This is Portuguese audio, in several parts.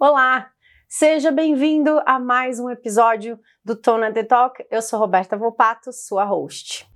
Olá, seja bem-vindo a mais um episódio do Tona The Talk. Eu sou Roberta Volpato, sua host.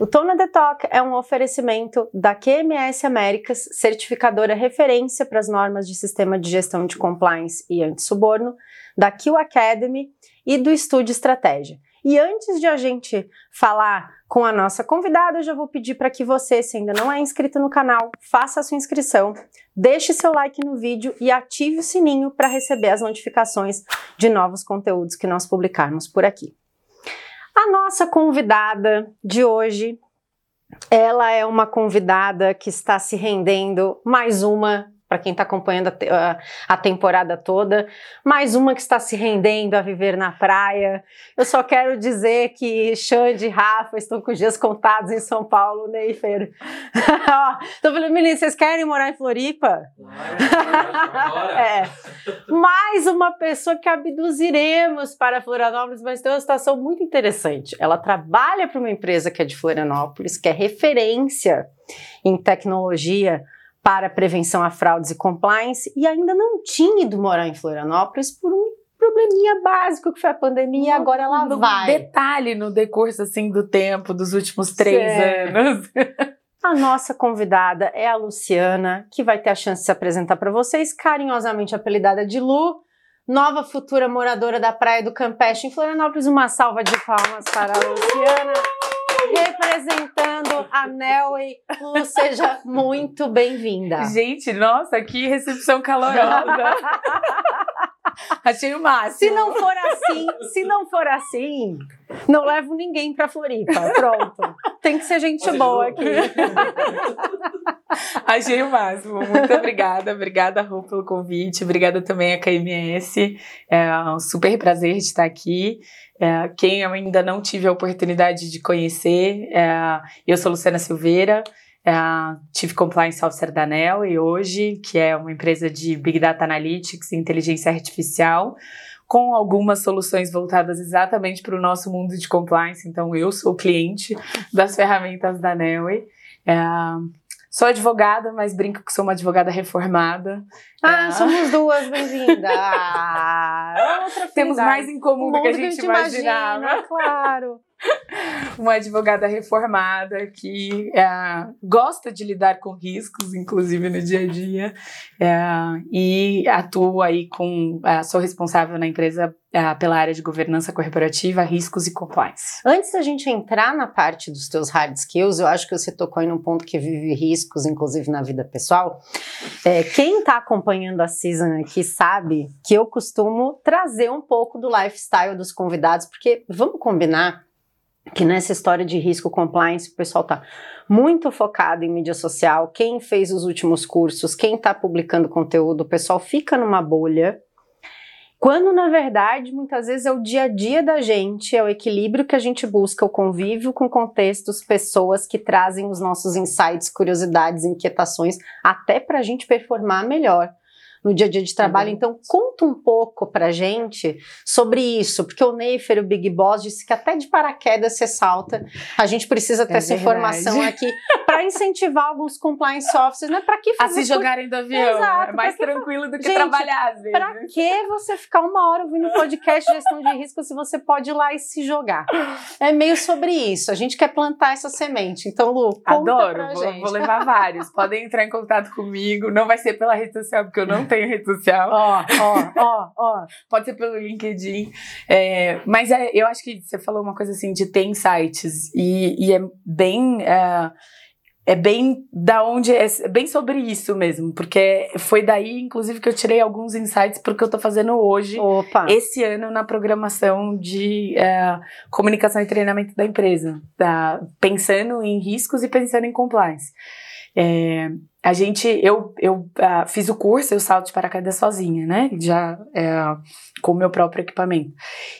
O Tona The Talk é um oferecimento da QMS Américas, certificadora referência para as normas de sistema de gestão de compliance e antissuborno, da Q Academy e do Estúdio Estratégia. E antes de a gente falar com a nossa convidada, eu já vou pedir para que você, se ainda não é inscrito no canal, faça a sua inscrição, deixe seu like no vídeo e ative o sininho para receber as notificações de novos conteúdos que nós publicarmos por aqui. A nossa convidada de hoje, ela é uma convidada que está se rendendo mais uma para quem está acompanhando a, a, temporada toda. Mais uma que está se rendendo a viver na praia. Eu só quero dizer que Xande e Rafa estão com dias contados em São Paulo, Neifer. Estou falando, meninas, vocês querem morar em Floripa? é. Mais uma pessoa que abduziremos para Florianópolis, mas tem uma situação muito interessante. Ela trabalha para uma empresa que é de Florianópolis, que é referência em tecnologia para prevenção a fraudes e compliance e ainda não tinha ido morar em Florianópolis por um probleminha básico que foi a pandemia e agora ela um vai. detalhe no decurso assim do tempo dos últimos três certo. anos. A nossa convidada é a Luciana, que vai ter a chance de se apresentar para vocês, carinhosamente apelidada de Lu, nova futura moradora da Praia do Campeche em Florianópolis. Uma salva de palmas para a Luciana representando a Nelway. Lu, seja muito bem-vinda. Gente, nossa, que recepção calorosa. Achei o máximo. Se não for assim, se não for assim, não levo ninguém pra Floripa. Pronto. Tem que ser gente Pode boa aqui. Achei o máximo. Muito obrigada. Obrigada, Rô, pelo convite. Obrigada também a KMS. É um super prazer de estar aqui. É, quem eu ainda não tive a oportunidade de conhecer, é, eu sou Luciana Silveira, é, Chief Compliance Officer da ANEL e hoje, que é uma empresa de Big Data Analytics e inteligência artificial, com algumas soluções voltadas exatamente para o nosso mundo de compliance. Então, eu sou cliente das ferramentas da ANEL. É, Sou advogada, mas brinco que sou uma advogada reformada. Ah, é. somos duas, bem-vinda! Temos mais em comum do que a gente, que a gente imaginava. Imagina, claro. uma advogada reformada que é, gosta de lidar com riscos, inclusive no dia a dia, é, e atuo aí com, é, sou responsável na empresa é, pela área de governança corporativa, riscos e compliance. Antes da gente entrar na parte dos teus hard skills, eu acho que você tocou em um ponto que vive riscos, inclusive na vida pessoal. É, quem está acompanhando a season aqui sabe que eu costumo trazer um pouco do lifestyle dos convidados, porque vamos combinar que nessa história de risco compliance o pessoal está muito focado em mídia social. Quem fez os últimos cursos, quem está publicando conteúdo, o pessoal fica numa bolha. Quando na verdade muitas vezes é o dia a dia da gente, é o equilíbrio que a gente busca, o convívio com contextos, pessoas que trazem os nossos insights, curiosidades, inquietações, até para a gente performar melhor no dia a dia de trabalho. Uhum. Então, conta um pouco pra gente sobre isso, porque o Neifer, o Big Boss, disse que até de paraquedas você salta. A gente precisa ter é essa verdade. informação aqui para incentivar alguns compliance officers, né? Para que fazer? A se jogarem do avião. Exato, é mais tranquilo do que gente, trabalhar, às vezes. Pra que você ficar uma hora ouvindo um podcast de gestão de risco se você pode ir lá e se jogar? É meio sobre isso. A gente quer plantar essa semente. Então, Lu, Adoro, vou, vou levar vários. Podem entrar em contato comigo. Não vai ser pela rede social, porque eu não tenho rede social. Ó, ó, ó, ó. Pode ser pelo LinkedIn. É, mas é, eu acho que você falou uma coisa assim de ter insights. E, e é bem. É, é bem da onde é, é bem sobre isso mesmo, porque foi daí, inclusive, que eu tirei alguns insights para o que eu estou fazendo hoje, Opa. esse ano, na programação de é, comunicação e treinamento da empresa, tá? pensando em riscos e pensando em compliance. É, a gente, eu, eu uh, fiz o curso, eu salto de paraquedas sozinha, né? Já é, com o meu próprio equipamento.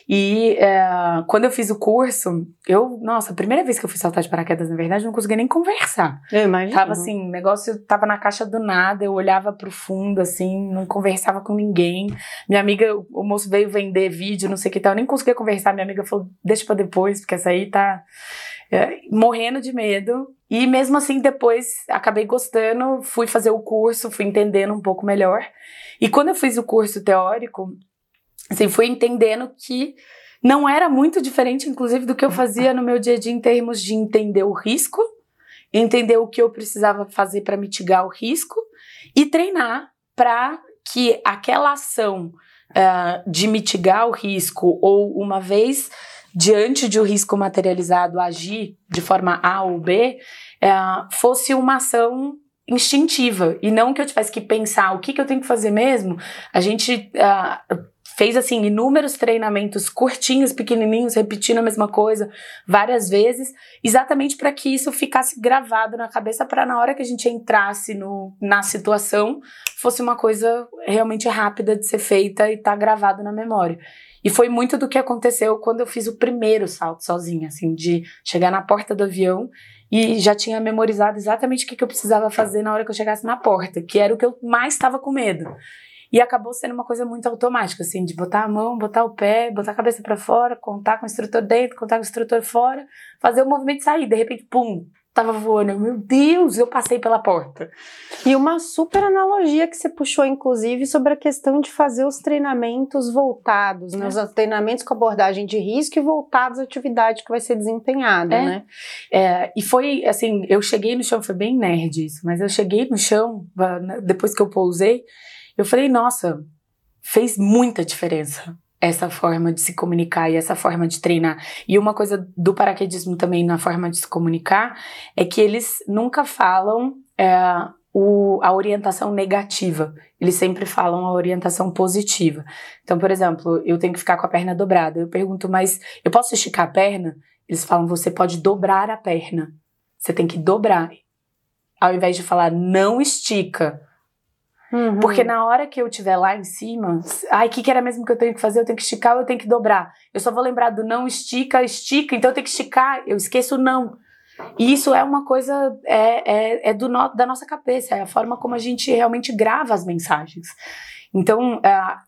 E é, quando eu fiz o curso, eu, nossa, a primeira vez que eu fui saltar de paraquedas, na verdade, eu não conseguia nem conversar. Eu imagino. Tava assim, o negócio tava na caixa do nada, eu olhava pro fundo, assim, não conversava com ninguém. Minha amiga, o moço veio vender vídeo, não sei o que tal, eu nem conseguia conversar. Minha amiga falou, deixa pra depois, porque essa aí tá é, morrendo de medo. E mesmo assim, depois acabei gostando, fui fazer o curso, fui entendendo um pouco melhor. E quando eu fiz o curso teórico, assim, fui entendendo que não era muito diferente, inclusive, do que eu fazia no meu dia a dia em termos de entender o risco, entender o que eu precisava fazer para mitigar o risco e treinar para que aquela ação uh, de mitigar o risco ou uma vez diante de um risco materializado, agir de forma A ou B, é, fosse uma ação instintiva e não que eu tivesse que pensar o que, que eu tenho que fazer mesmo. A gente uh, fez assim inúmeros treinamentos curtinhos, pequenininhos, repetindo a mesma coisa várias vezes, exatamente para que isso ficasse gravado na cabeça para na hora que a gente entrasse no, na situação fosse uma coisa realmente rápida de ser feita e tá gravado na memória. E foi muito do que aconteceu quando eu fiz o primeiro salto sozinha, assim, de chegar na porta do avião e já tinha memorizado exatamente o que, eu precisava fazer na hora que eu chegasse na porta, que era o que eu mais estava com medo. E acabou sendo uma coisa muito automática, assim, de botar a mão, botar o pé, botar a cabeça para fora, contar com o instrutor dentro, contar com o instrutor fora, fazer o movimento sair. De repente, pum, tava voando. Meu Deus, eu passei pela porta. E uma super analogia que você puxou, inclusive, sobre a questão de fazer os treinamentos voltados, né? É. Os treinamentos com abordagem de risco e voltados à atividade que vai ser desempenhada, é. né? É, e foi assim, eu cheguei no chão, foi bem nerd isso, mas eu cheguei no chão, depois que eu pousei, eu falei, nossa, fez muita diferença essa forma de se comunicar e essa forma de treinar. E uma coisa do paraquedismo também na forma de se comunicar é que eles nunca falam é, o, a orientação negativa, eles sempre falam a orientação positiva. Então, por exemplo, eu tenho que ficar com a perna dobrada. Eu pergunto, mas eu posso esticar a perna? Eles falam, você pode dobrar a perna. Você tem que dobrar. Ao invés de falar, não estica Uhum. Porque na hora que eu estiver lá em cima, ai, o que, que era mesmo que eu tenho que fazer? Eu tenho que esticar ou eu tenho que dobrar? Eu só vou lembrar do não estica, estica, então eu tenho que esticar, eu esqueço o não. E isso é uma coisa, é, é, é do no, da nossa cabeça, é a forma como a gente realmente grava as mensagens. Então, uh,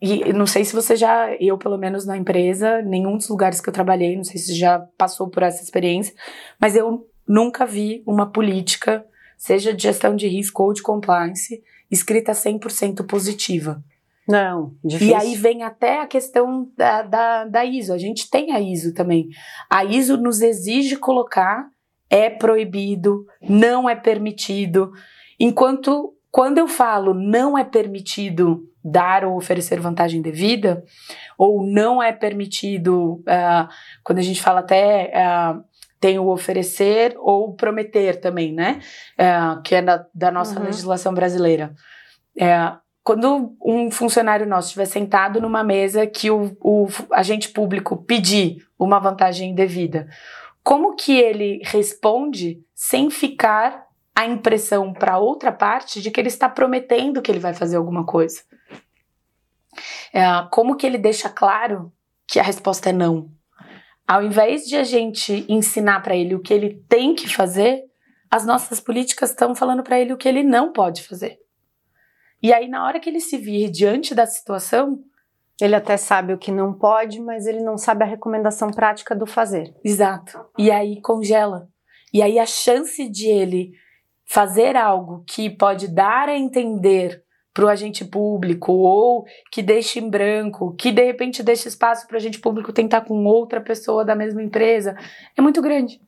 e não sei se você já, eu pelo menos na empresa, nenhum dos lugares que eu trabalhei, não sei se já passou por essa experiência, mas eu nunca vi uma política, seja de gestão de risco ou de compliance, escrita 100% positiva. Não, difícil. E aí vem até a questão da, da, da ISO. A gente tem a ISO também. A ISO nos exige colocar é proibido, não é permitido. Enquanto quando eu falo não é permitido dar ou oferecer vantagem devida, ou não é permitido, uh, quando a gente fala até uh, tem o oferecer ou prometer também, né? É, que é da, da nossa uhum. legislação brasileira. É, quando um funcionário nosso estiver sentado numa mesa que o, o agente público pedir uma vantagem indevida, como que ele responde sem ficar a impressão para outra parte de que ele está prometendo que ele vai fazer alguma coisa? É, como que ele deixa claro que a resposta é não? Ao invés de a gente ensinar para ele o que ele tem que fazer, as nossas políticas estão falando para ele o que ele não pode fazer. E aí, na hora que ele se vir diante da situação. Ele até sabe o que não pode, mas ele não sabe a recomendação prática do fazer. Exato. E aí congela. E aí a chance de ele fazer algo que pode dar a entender para o agente público ou que deixe em branco, que de repente deixe espaço para o agente público tentar com outra pessoa da mesma empresa, é muito grande.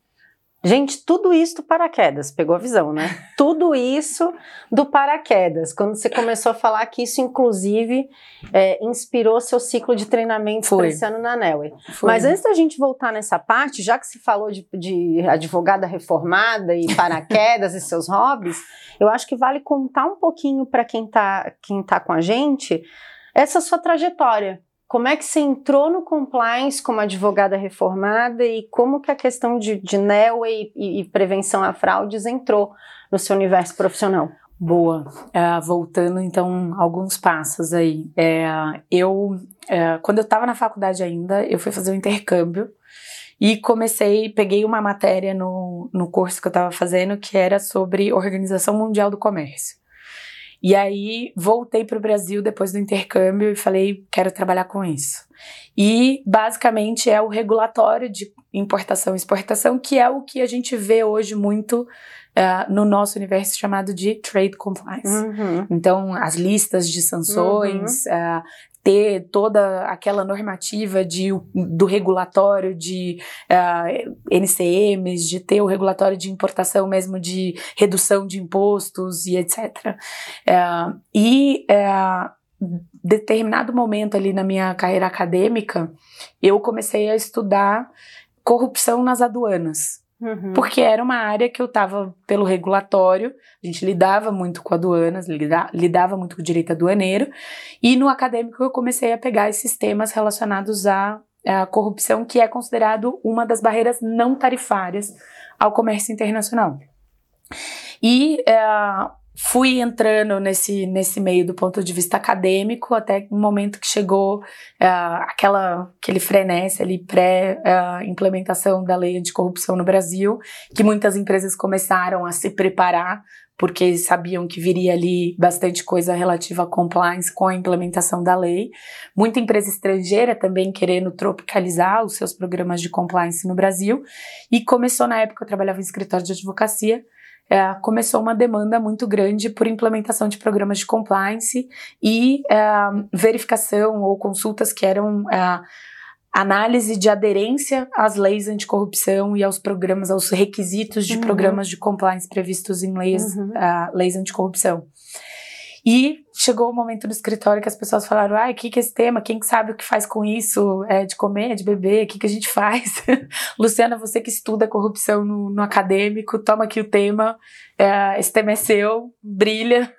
Gente, tudo isso do paraquedas, pegou a visão, né? tudo isso do paraquedas. Quando você começou a falar que isso, inclusive, é, inspirou seu ciclo de treinamento para esse ano na Nelway. Mas antes da gente voltar nessa parte, já que se falou de, de advogada reformada e paraquedas e seus hobbies, eu acho que vale contar um pouquinho para quem está quem tá com a gente essa sua trajetória como é que você entrou no compliance como advogada reformada e como que a questão de, de NEL e, e, e prevenção a fraudes entrou no seu universo profissional? Boa. Uh, voltando então alguns passos aí. É, eu, é, quando eu estava na faculdade ainda, eu fui fazer um intercâmbio e comecei, peguei uma matéria no, no curso que eu estava fazendo que era sobre Organização Mundial do Comércio. E aí voltei para o Brasil depois do intercâmbio e falei, quero trabalhar com isso. E basicamente é o regulatório de importação e exportação, que é o que a gente vê hoje muito uh, no nosso universo chamado de trade compliance. Uhum. Então, as listas de sanções, uhum. uh, ter toda aquela normativa de, do regulatório de uh, NCMs, de ter o regulatório de importação mesmo de redução de impostos e etc. Uh, e uh, determinado momento ali na minha carreira acadêmica, eu comecei a estudar corrupção nas aduanas. Uhum. Porque era uma área que eu estava pelo regulatório, a gente lidava muito com aduanas, lidava, lidava muito com o direito aduaneiro, e no acadêmico eu comecei a pegar esses temas relacionados à, à corrupção, que é considerado uma das barreiras não tarifárias ao comércio internacional. E é, fui entrando nesse, nesse meio do ponto de vista acadêmico até o momento que chegou uh, aquela, aquele frenesi ali pré-implementação uh, da lei anticorrupção no Brasil, que muitas empresas começaram a se preparar porque sabiam que viria ali bastante coisa relativa a compliance com a implementação da lei. Muita empresa estrangeira também querendo tropicalizar os seus programas de compliance no Brasil. E começou na época, eu trabalhava em escritório de advocacia, é, começou uma demanda muito grande por implementação de programas de compliance e é, verificação ou consultas que eram é, análise de aderência às leis anticorrupção e aos programas, aos requisitos de uhum. programas de compliance previstos em leis, uhum. uh, leis anticorrupção. E chegou o momento no escritório que as pessoas falaram: ai, o que, que é esse tema? Quem que sabe o que faz com isso? É de comer, é de beber? O que, que a gente faz? Luciana, você que estuda corrupção no, no acadêmico, toma aqui o tema. É, esse tema é seu, brilha.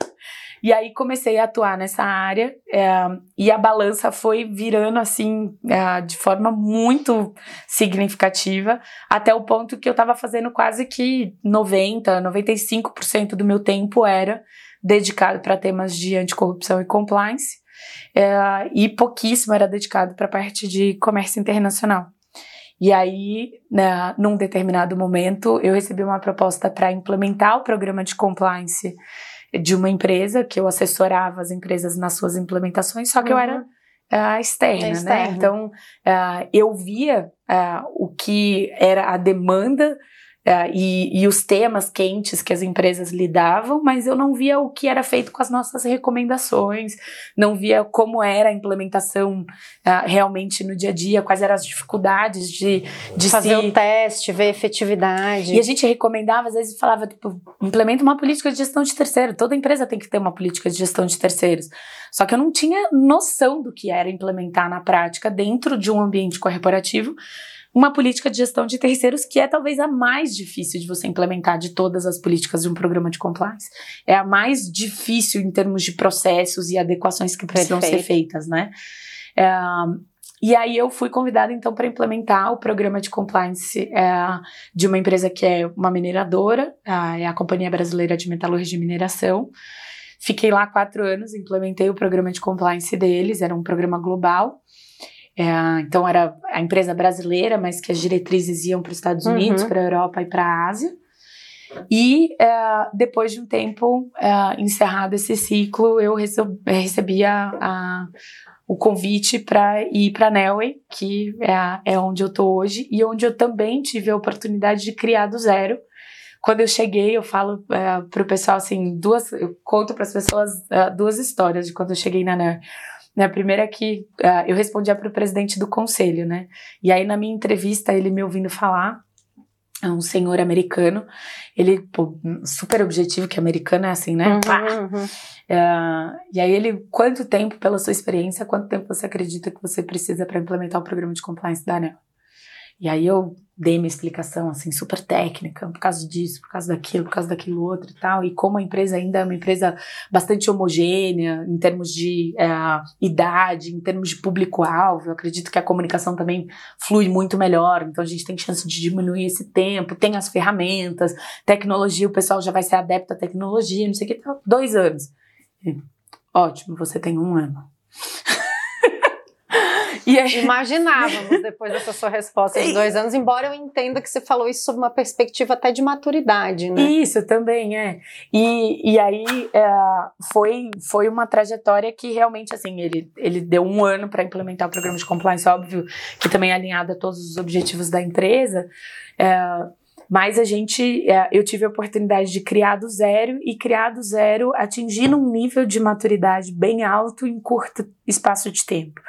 E aí comecei a atuar nessa área é, e a balança foi virando assim é, de forma muito significativa, até o ponto que eu estava fazendo quase que 90, 95% do meu tempo era dedicado para temas de anticorrupção e compliance, é, e pouquíssimo era dedicado para a parte de comércio internacional. E aí, né, num determinado momento, eu recebi uma proposta para implementar o programa de compliance de uma empresa, que eu assessorava as empresas nas suas implementações, só que uhum. eu era uh, externa, é né? Então, uh, eu via uh, o que era a demanda Uh, e, e, os temas quentes que as empresas lidavam, mas eu não via o que era feito com as nossas recomendações, não via como era a implementação uh, realmente no dia a dia, quais eram as dificuldades de, de fazer se... o teste, ver efetividade. E a gente recomendava, às vezes falava, tipo, implementa uma política de gestão de terceiro. Toda empresa tem que ter uma política de gestão de terceiros. Só que eu não tinha noção do que era implementar na prática dentro de um ambiente corporativo uma política de gestão de terceiros que é talvez a mais difícil de você implementar de todas as políticas de um programa de compliance. É a mais difícil em termos de processos e adequações que precisam Perfeito. ser feitas, né? É, e aí eu fui convidada então para implementar o programa de compliance é, de uma empresa que é uma mineradora, é a Companhia Brasileira de Metalurgia e Mineração. Fiquei lá quatro anos, implementei o programa de compliance deles, era um programa global. É, então era a empresa brasileira, mas que as diretrizes iam para os Estados uhum. Unidos, uhum. para a Europa e para a Ásia. E é, depois de um tempo é, encerrado esse ciclo, eu recebi a, a, o convite para ir para a Nelway, que é, é onde eu estou hoje, e onde eu também tive a oportunidade de criar do zero. Quando eu cheguei, eu falo é, para o pessoal assim, duas, eu conto para as pessoas é, duas histórias de quando eu cheguei na Nelway. Né, a primeira é que uh, eu respondia para o presidente do conselho, né? E aí na minha entrevista, ele me ouvindo falar, é um senhor americano, ele, pô, super objetivo, que americano é assim, né? Uhum, uhum. Uh, e aí ele, quanto tempo, pela sua experiência, quanto tempo você acredita que você precisa para implementar o programa de compliance da ANEL? E aí eu dei minha explicação assim super técnica, por causa disso, por causa daquilo, por causa daquilo outro e tal. E como a empresa ainda é uma empresa bastante homogênea em termos de é, idade, em termos de público-alvo, eu acredito que a comunicação também flui muito melhor. Então a gente tem chance de diminuir esse tempo, tem as ferramentas, tecnologia, o pessoal já vai ser adepto à tecnologia, não sei o que. Dois anos. Ótimo, você tem um ano. Aí... Imaginávamos depois dessa sua resposta de dois anos, embora eu entenda que você falou isso sob uma perspectiva até de maturidade, né? Isso também é. E, e aí é, foi, foi uma trajetória que realmente, assim, ele, ele deu um ano para implementar o programa de compliance, óbvio, que também é alinhado a todos os objetivos da empresa. É, mas a gente, é, eu tive a oportunidade de criar do zero e criar do zero atingindo um nível de maturidade bem alto em curto espaço de tempo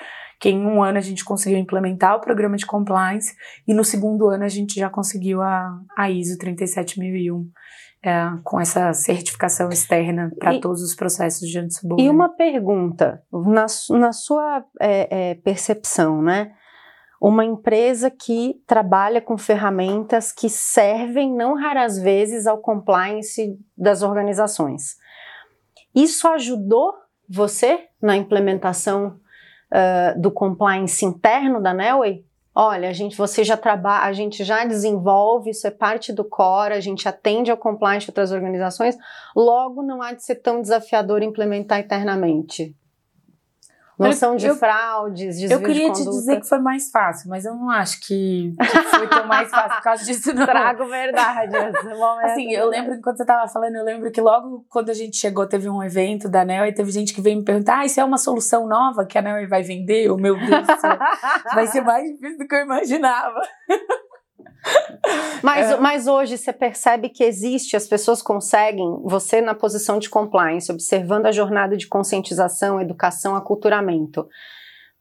que em um ano a gente conseguiu implementar o programa de compliance e no segundo ano a gente já conseguiu a, a ISO 37001 é, com essa certificação externa para todos os processos de anti E uma pergunta, na, na sua é, é, percepção, né? Uma empresa que trabalha com ferramentas que servem, não raras vezes, ao compliance das organizações. Isso ajudou você na implementação uh, do compliance interno da Nelway, olha, a gente, você já trabalha, a gente já desenvolve, isso é parte do core, a gente atende ao compliance de outras organizações, logo não há de ser tão desafiador implementar internamente. Noção de eu, fraudes, desvio Eu queria te dizer que foi mais fácil, mas eu não acho que, que foi tão mais fácil por causa disso, não. Trago verdade. assim, eu lembro que quando você estava falando, eu lembro que logo quando a gente chegou, teve um evento da Nel e teve gente que veio me perguntar: ah, isso é uma solução nova que a Nel vai vender? O meu Deus, vai ser mais difícil do que eu imaginava. Mas, é. mas hoje você percebe que existe, as pessoas conseguem, você na posição de compliance, observando a jornada de conscientização, educação, aculturamento,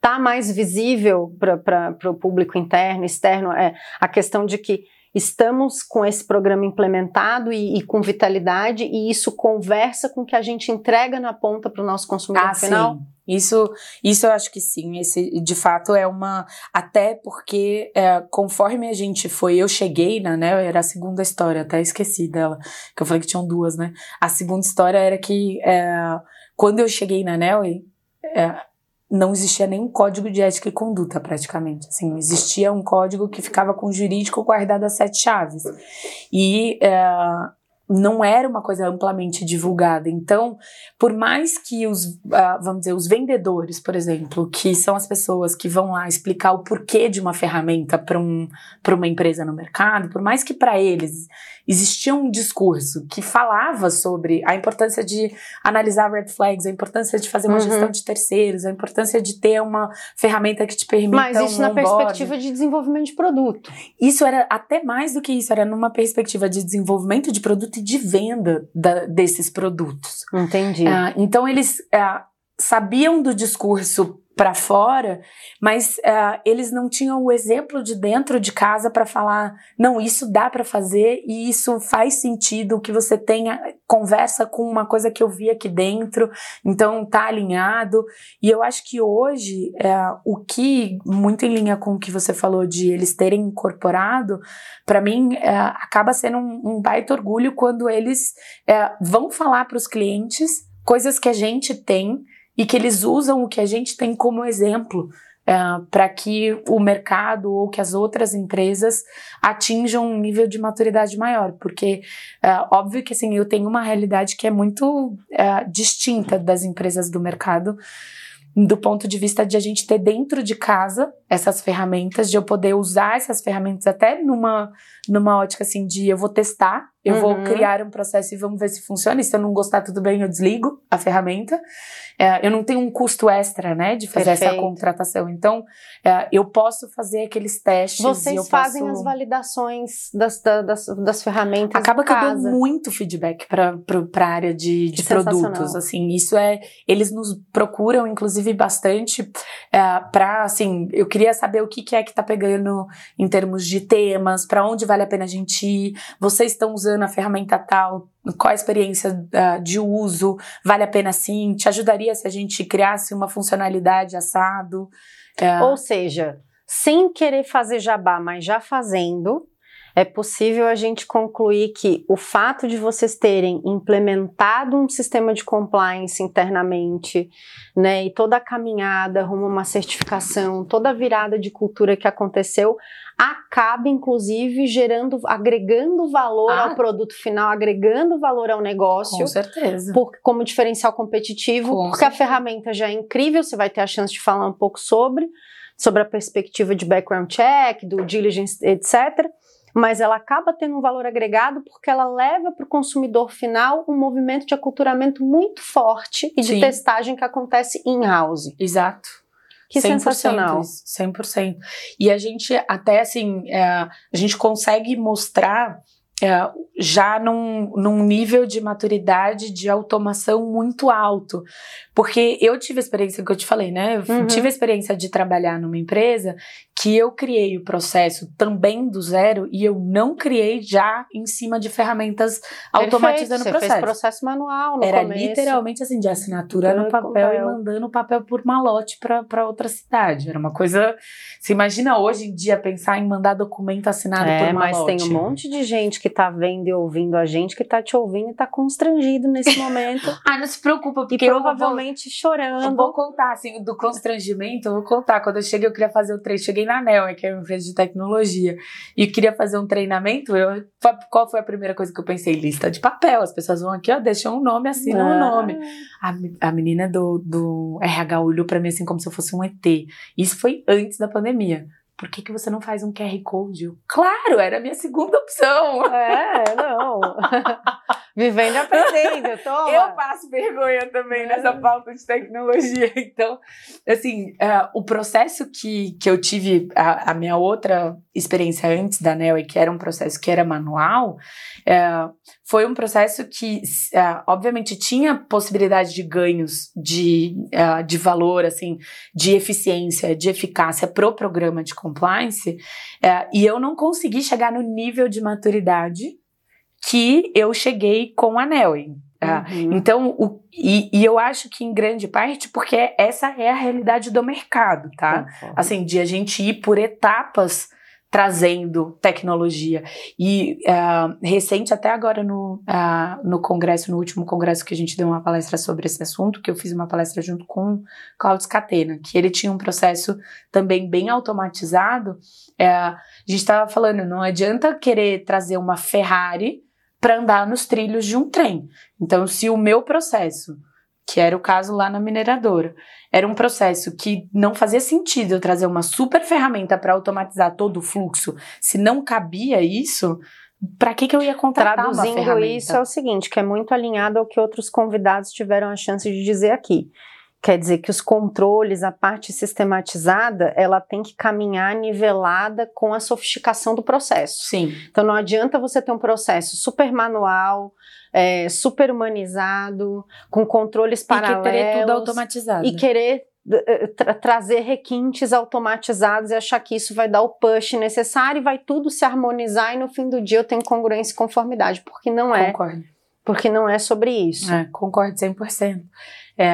tá mais visível para o público interno, externo, é, a questão de que estamos com esse programa implementado e, e, com vitalidade, e isso conversa com o que a gente entrega na ponta para o nosso consumidor ah, final? Sim. Isso, isso eu acho que sim. Esse, de fato, é uma. Até porque, é, conforme a gente foi, eu cheguei na né, era a segunda história, até esqueci dela, que eu falei que tinham duas, né? A segunda história era que, é, quando eu cheguei na NEL, é, não existia nenhum código de ética e conduta, praticamente. Assim, existia um código que ficava com o jurídico guardado a sete chaves. E é, não era uma coisa amplamente divulgada. Então, por mais que os, uh, vamos dizer, os vendedores, por exemplo, que são as pessoas que vão lá explicar o porquê de uma ferramenta para um, uma empresa no mercado, por mais que para eles existia um discurso que falava sobre a importância de analisar red flags, a importância de fazer uma uhum. gestão de terceiros, a importância de ter uma ferramenta que te permita Mas isso um na perspectiva de desenvolvimento de produto. Isso era até mais do que isso, era numa perspectiva de desenvolvimento de produto de venda da, desses produtos. Entendi. Uh, então eles uh, sabiam do discurso para fora, mas uh, eles não tinham o exemplo de dentro de casa para falar, não, isso dá para fazer e isso faz sentido que você tenha conversa com uma coisa que eu vi aqui dentro, então tá alinhado. E eu acho que hoje uh, o que muito em linha com o que você falou de eles terem incorporado, para mim uh, acaba sendo um, um baita orgulho quando eles vão falar para os clientes coisas que a gente tem e que eles usam o que a gente tem como exemplo é, para que o mercado ou que as outras empresas atinjam um nível de maturidade maior, porque uh, óbvio que assim eu tenho uma realidade que é muito uh, distinta das empresas do mercado do ponto de vista de a gente ter dentro de casa essas ferramentas, de eu poder usar essas ferramentas até numa, numa ótica assim de eu vou testar, eu uhum. vou criar um processo e vamos ver se funciona. E se eu não gostar, tudo bem, eu desligo a ferramenta. É, eu não tenho um custo extra, né, de fazer Perfeito. essa contratação. Então, é, eu posso fazer aqueles testes. Vocês fazem posso... as validações das, das, das ferramentas. Acaba que casa. eu dou muito feedback para a área de, de produtos. Assim, isso é. Eles nos procuram, inclusive, bastante é, para, assim, eu queria saber o que, que é que está pegando em termos de temas, para onde vale a pena a gente ir. Vocês estão usando a ferramenta tal, qual a experiência uh, de uso, vale a pena sim, te ajudaria se a gente criasse uma funcionalidade assado. Uh, Ou seja, sem querer fazer jabá, mas já fazendo, é possível a gente concluir que o fato de vocês terem implementado um sistema de compliance internamente, né, e toda a caminhada rumo a uma certificação, toda a virada de cultura que aconteceu, acaba inclusive gerando, agregando valor ah, ao produto final, agregando valor ao negócio. Com certeza. Por, como diferencial competitivo, com porque certeza. a ferramenta já é incrível, você vai ter a chance de falar um pouco sobre, sobre a perspectiva de background check, do diligence, etc mas ela acaba tendo um valor agregado porque ela leva para o consumidor final um movimento de aculturamento muito forte e de Sim. testagem que acontece in-house. Exato. Que 100% sensacional. Isso, 100%. E a gente até assim, é, a gente consegue mostrar já num, num nível de maturidade de automação muito alto. Porque eu tive a experiência que eu te falei, né? Eu uhum. tive a experiência de trabalhar numa empresa que eu criei o processo também do zero e eu não criei já em cima de ferramentas Perfeito, automatizando o processo. Fez processo manual no Era começo. literalmente assim, de assinatura no papel, papel, e mandando o papel por malote para outra cidade. Era uma coisa. Você imagina hoje em dia pensar em mandar documento assinado é, por malote. Mas tem um monte de gente que tá vendo e ouvindo a gente, que tá te ouvindo e tá constrangido nesse momento. ah, não se preocupa, porque e provavelmente eu vou, chorando. Eu vou contar, assim, do constrangimento, eu vou contar. Quando eu cheguei, eu queria fazer o treino. Cheguei na ANEL, que é uma empresa de tecnologia, e queria fazer um treinamento, eu, qual foi a primeira coisa que eu pensei? Lista de papel. As pessoas vão aqui, ó, deixam um nome, assinam o ah. um nome. A, a menina do, do RH olhou para mim assim como se eu fosse um ET. Isso foi antes da pandemia por que, que você não faz um QR Code? Eu, claro, era a minha segunda opção. É, não. Vivendo e aprendendo, toma. Eu passo vergonha também é. nessa falta de tecnologia. Então, assim, uh, o processo que, que eu tive, a, a, minha outra experiência antes da NEL, e que era um processo que era manual, uh, foi um processo que, uh, obviamente, tinha possibilidade de ganhos de, de valor, assim, de eficiência, de eficácia pro programa de compliance, e eu não consegui chegar no nível de maturidade que eu cheguei com a Nelly. Uhum. Então, o, e, e, eu acho que em grande parte porque essa é a realidade do mercado, tá? Uhum. Assim, de a gente ir por etapas trazendo tecnologia. E uh, recente, até agora no, uh, no congresso, no último congresso que a gente deu uma palestra sobre esse assunto, que eu fiz uma palestra junto com Claudio Scatena, que ele tinha um processo também bem automatizado. Uh, a gente estava falando, não adianta querer trazer uma Ferrari para andar nos trilhos de um trem. Então, se o meu processo que era o caso lá na mineradora. Era um processo que não fazia sentido eu trazer uma super ferramenta para automatizar todo o fluxo. Se não cabia isso, para que, que eu ia contratar Traduzindo uma ferramenta? isso é o seguinte, que é muito alinhado ao que outros convidados tiveram a chance de dizer aqui. Quer dizer que os controles, a parte sistematizada, ela tem que caminhar nivelada com a sofisticação do processo. Sim. Então não adianta você ter um processo super manual, é, super humanizado, com controles paralelos. E querer tudo automatizado. E querer eh, tra trazer requintes automatizados e achar que isso vai dar o push necessário e vai tudo se harmonizar e no fim do dia eu tenho congruência e conformidade, porque não é. Concordo. Porque não é sobre isso. É, concordo 100%. É,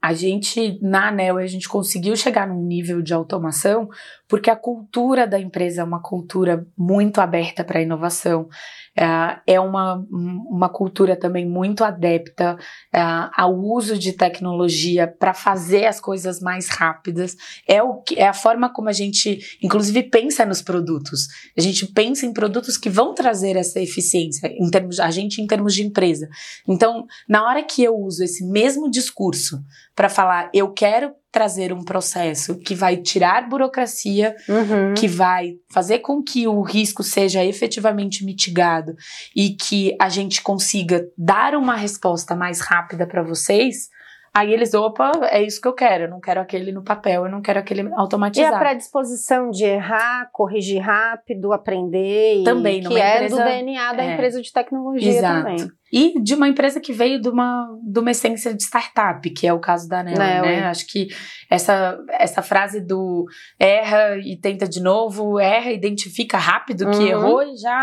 a gente, na ANEL, a gente conseguiu chegar num nível de automação porque a cultura da empresa é uma cultura muito aberta para a inovação. É, é uma, uma cultura também muito adepta é, ao uso de tecnologia para fazer as coisas mais rápidas. É, o que, é a forma como a gente, inclusive, pensa nos produtos. A gente pensa em produtos que vão trazer essa eficiência, em termos, a gente em termos de empresa. Então, na hora que eu uso esse mesmo discurso para falar, eu quero trazer um processo que vai tirar burocracia, uhum. que vai fazer com que o risco seja efetivamente mitigado e que a gente consiga dar uma resposta mais rápida para vocês, Aí eles, opa, é isso que eu quero. Eu não quero aquele no papel, eu não quero aquele automatizado. E a predisposição de errar, corrigir rápido, aprender. Também, que é empresa, do DNA da é, empresa de tecnologia exato. também. E de uma empresa que veio de uma, de uma essência de startup, que é o caso da Nel, né? Acho que essa, essa frase do erra e tenta de novo, erra, identifica rápido que uhum. errou e já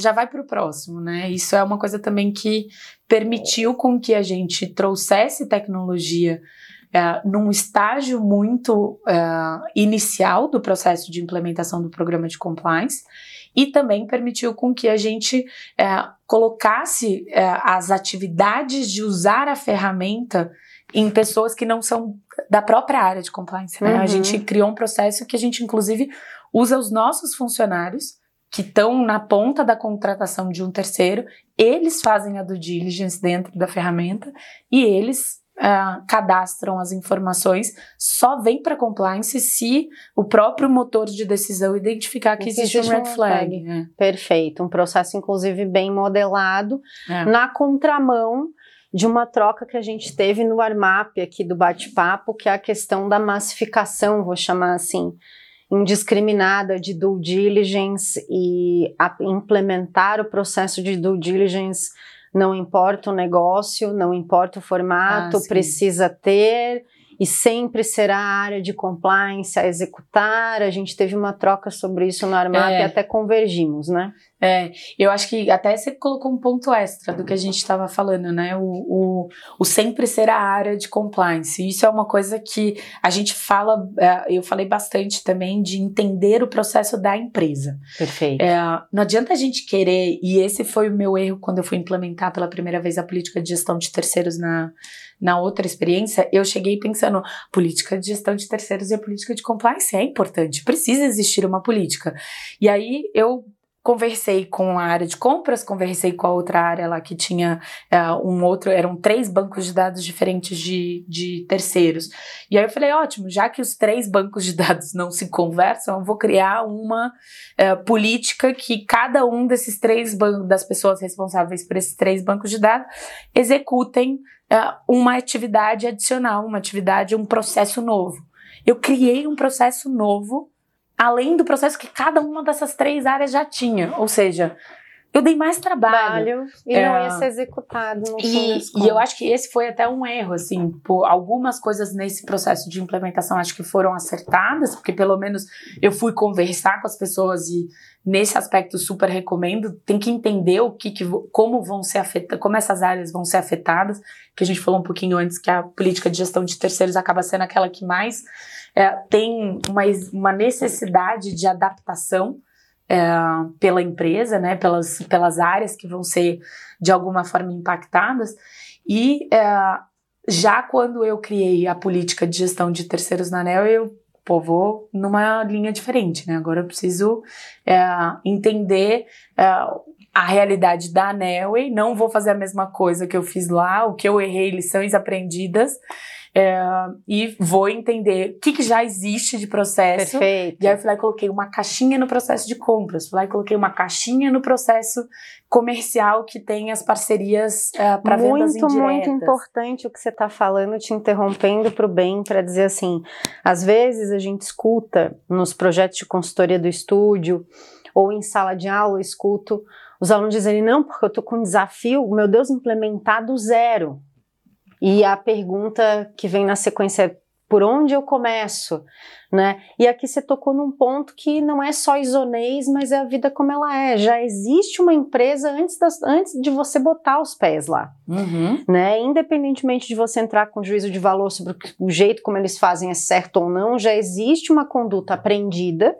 já vai para o próximo, né? Isso é uma coisa também que permitiu com que a gente trouxesse tecnologia é, num estágio muito é, inicial do processo de implementação do programa de compliance e também permitiu com que a gente é, colocasse é, as atividades de usar a ferramenta em pessoas que não são da própria área de compliance. Né? Uhum. A gente criou um processo que a gente, inclusive, usa os nossos funcionários que estão na ponta da contratação de um terceiro, eles fazem a due diligence dentro da ferramenta e eles uh, cadastram as informações, só vem para compliance se o próprio motor de decisão identificar que existe, existe um red flag. É. Perfeito, um processo inclusive bem modelado é. na contramão de uma troca que a gente teve no Armap aqui do bate-papo, que é a questão da massificação, vou chamar assim, indiscriminada de due diligence e implementar o processo de due diligence não importa o negócio, não importa o formato, ah, precisa ter e sempre será a área de compliance a executar. A gente teve uma troca sobre isso no Armap é. e até convergimos, né? É, eu acho que até você colocou um ponto extra do que a gente estava falando, né? O, o, o, sempre ser a área de compliance. Isso é uma coisa que a gente fala, é, eu falei bastante também de entender o processo da empresa. Perfeito. É, não adianta a gente querer, e esse foi o meu erro quando eu fui implementar pela primeira vez a política de gestão de terceiros na, na outra experiência, eu cheguei pensando, política de gestão de terceiros e a política de compliance é importante, precisa existir uma política. E aí eu conversei com a área de compras, conversei com a outra área lá que tinha uh, um outro, eram três bancos de dados diferentes de, de terceiros. E aí eu falei, ótimo, já que os três bancos de dados não se conversam, eu vou criar uma uh, política que cada um desses três bancos, das pessoas responsáveis por esses três bancos de dados, executem uh, uma atividade adicional, uma atividade, um processo novo. Eu criei um processo novo além do processo que cada uma dessas três áreas já tinha. Ou seja, eu dei mais trabalho. e é, não ia ser executado no e, e eu acho que esse foi até um erro, assim, por algumas coisas nesse processo de implementação acho que foram acertadas, porque pelo menos eu fui conversar com as pessoas e nesse aspecto super recomendo, tem que entender o que, que como vão ser afetadas, como essas áreas vão ser afetadas, que a gente falou um pouquinho antes que a política de gestão de terceiros acaba sendo aquela que mais é, tem uma, uma necessidade de adaptação é, pela empresa, né, pelas, pelas áreas que vão ser de alguma forma impactadas. E é, já quando eu criei a política de gestão de terceiros na ANEL, eu pô, vou numa linha diferente, né? Agora eu preciso é, entender é, a realidade da e não vou fazer a mesma coisa que eu fiz lá, o que eu errei, lições aprendidas. É, e vou entender o que, que, já existe de processo. Perfeito. E aí eu fui lá e coloquei uma caixinha no processo de compras, fui lá e coloquei uma caixinha no processo comercial que tem as parcerias uh, é, para vendas indiretas. Muito, muito importante o que você está falando, te interrompendo para o bem, para dizer assim, às vezes a gente escuta nos projetos de consultoria do estúdio ou em sala de aula, eu escuto os alunos dizerem, não, porque eu estou com um desafio, meu Deus, implementar do zero. E a pergunta que vem na sequência é por onde eu começo, né? E aqui você tocou num ponto que não é só isonês, mas é a vida como ela é. Já existe uma empresa antes, das, antes de você botar os pés lá, uhum. né? Independentemente de você entrar com juízo de valor sobre o jeito como eles fazem é certo ou não, já existe uma conduta aprendida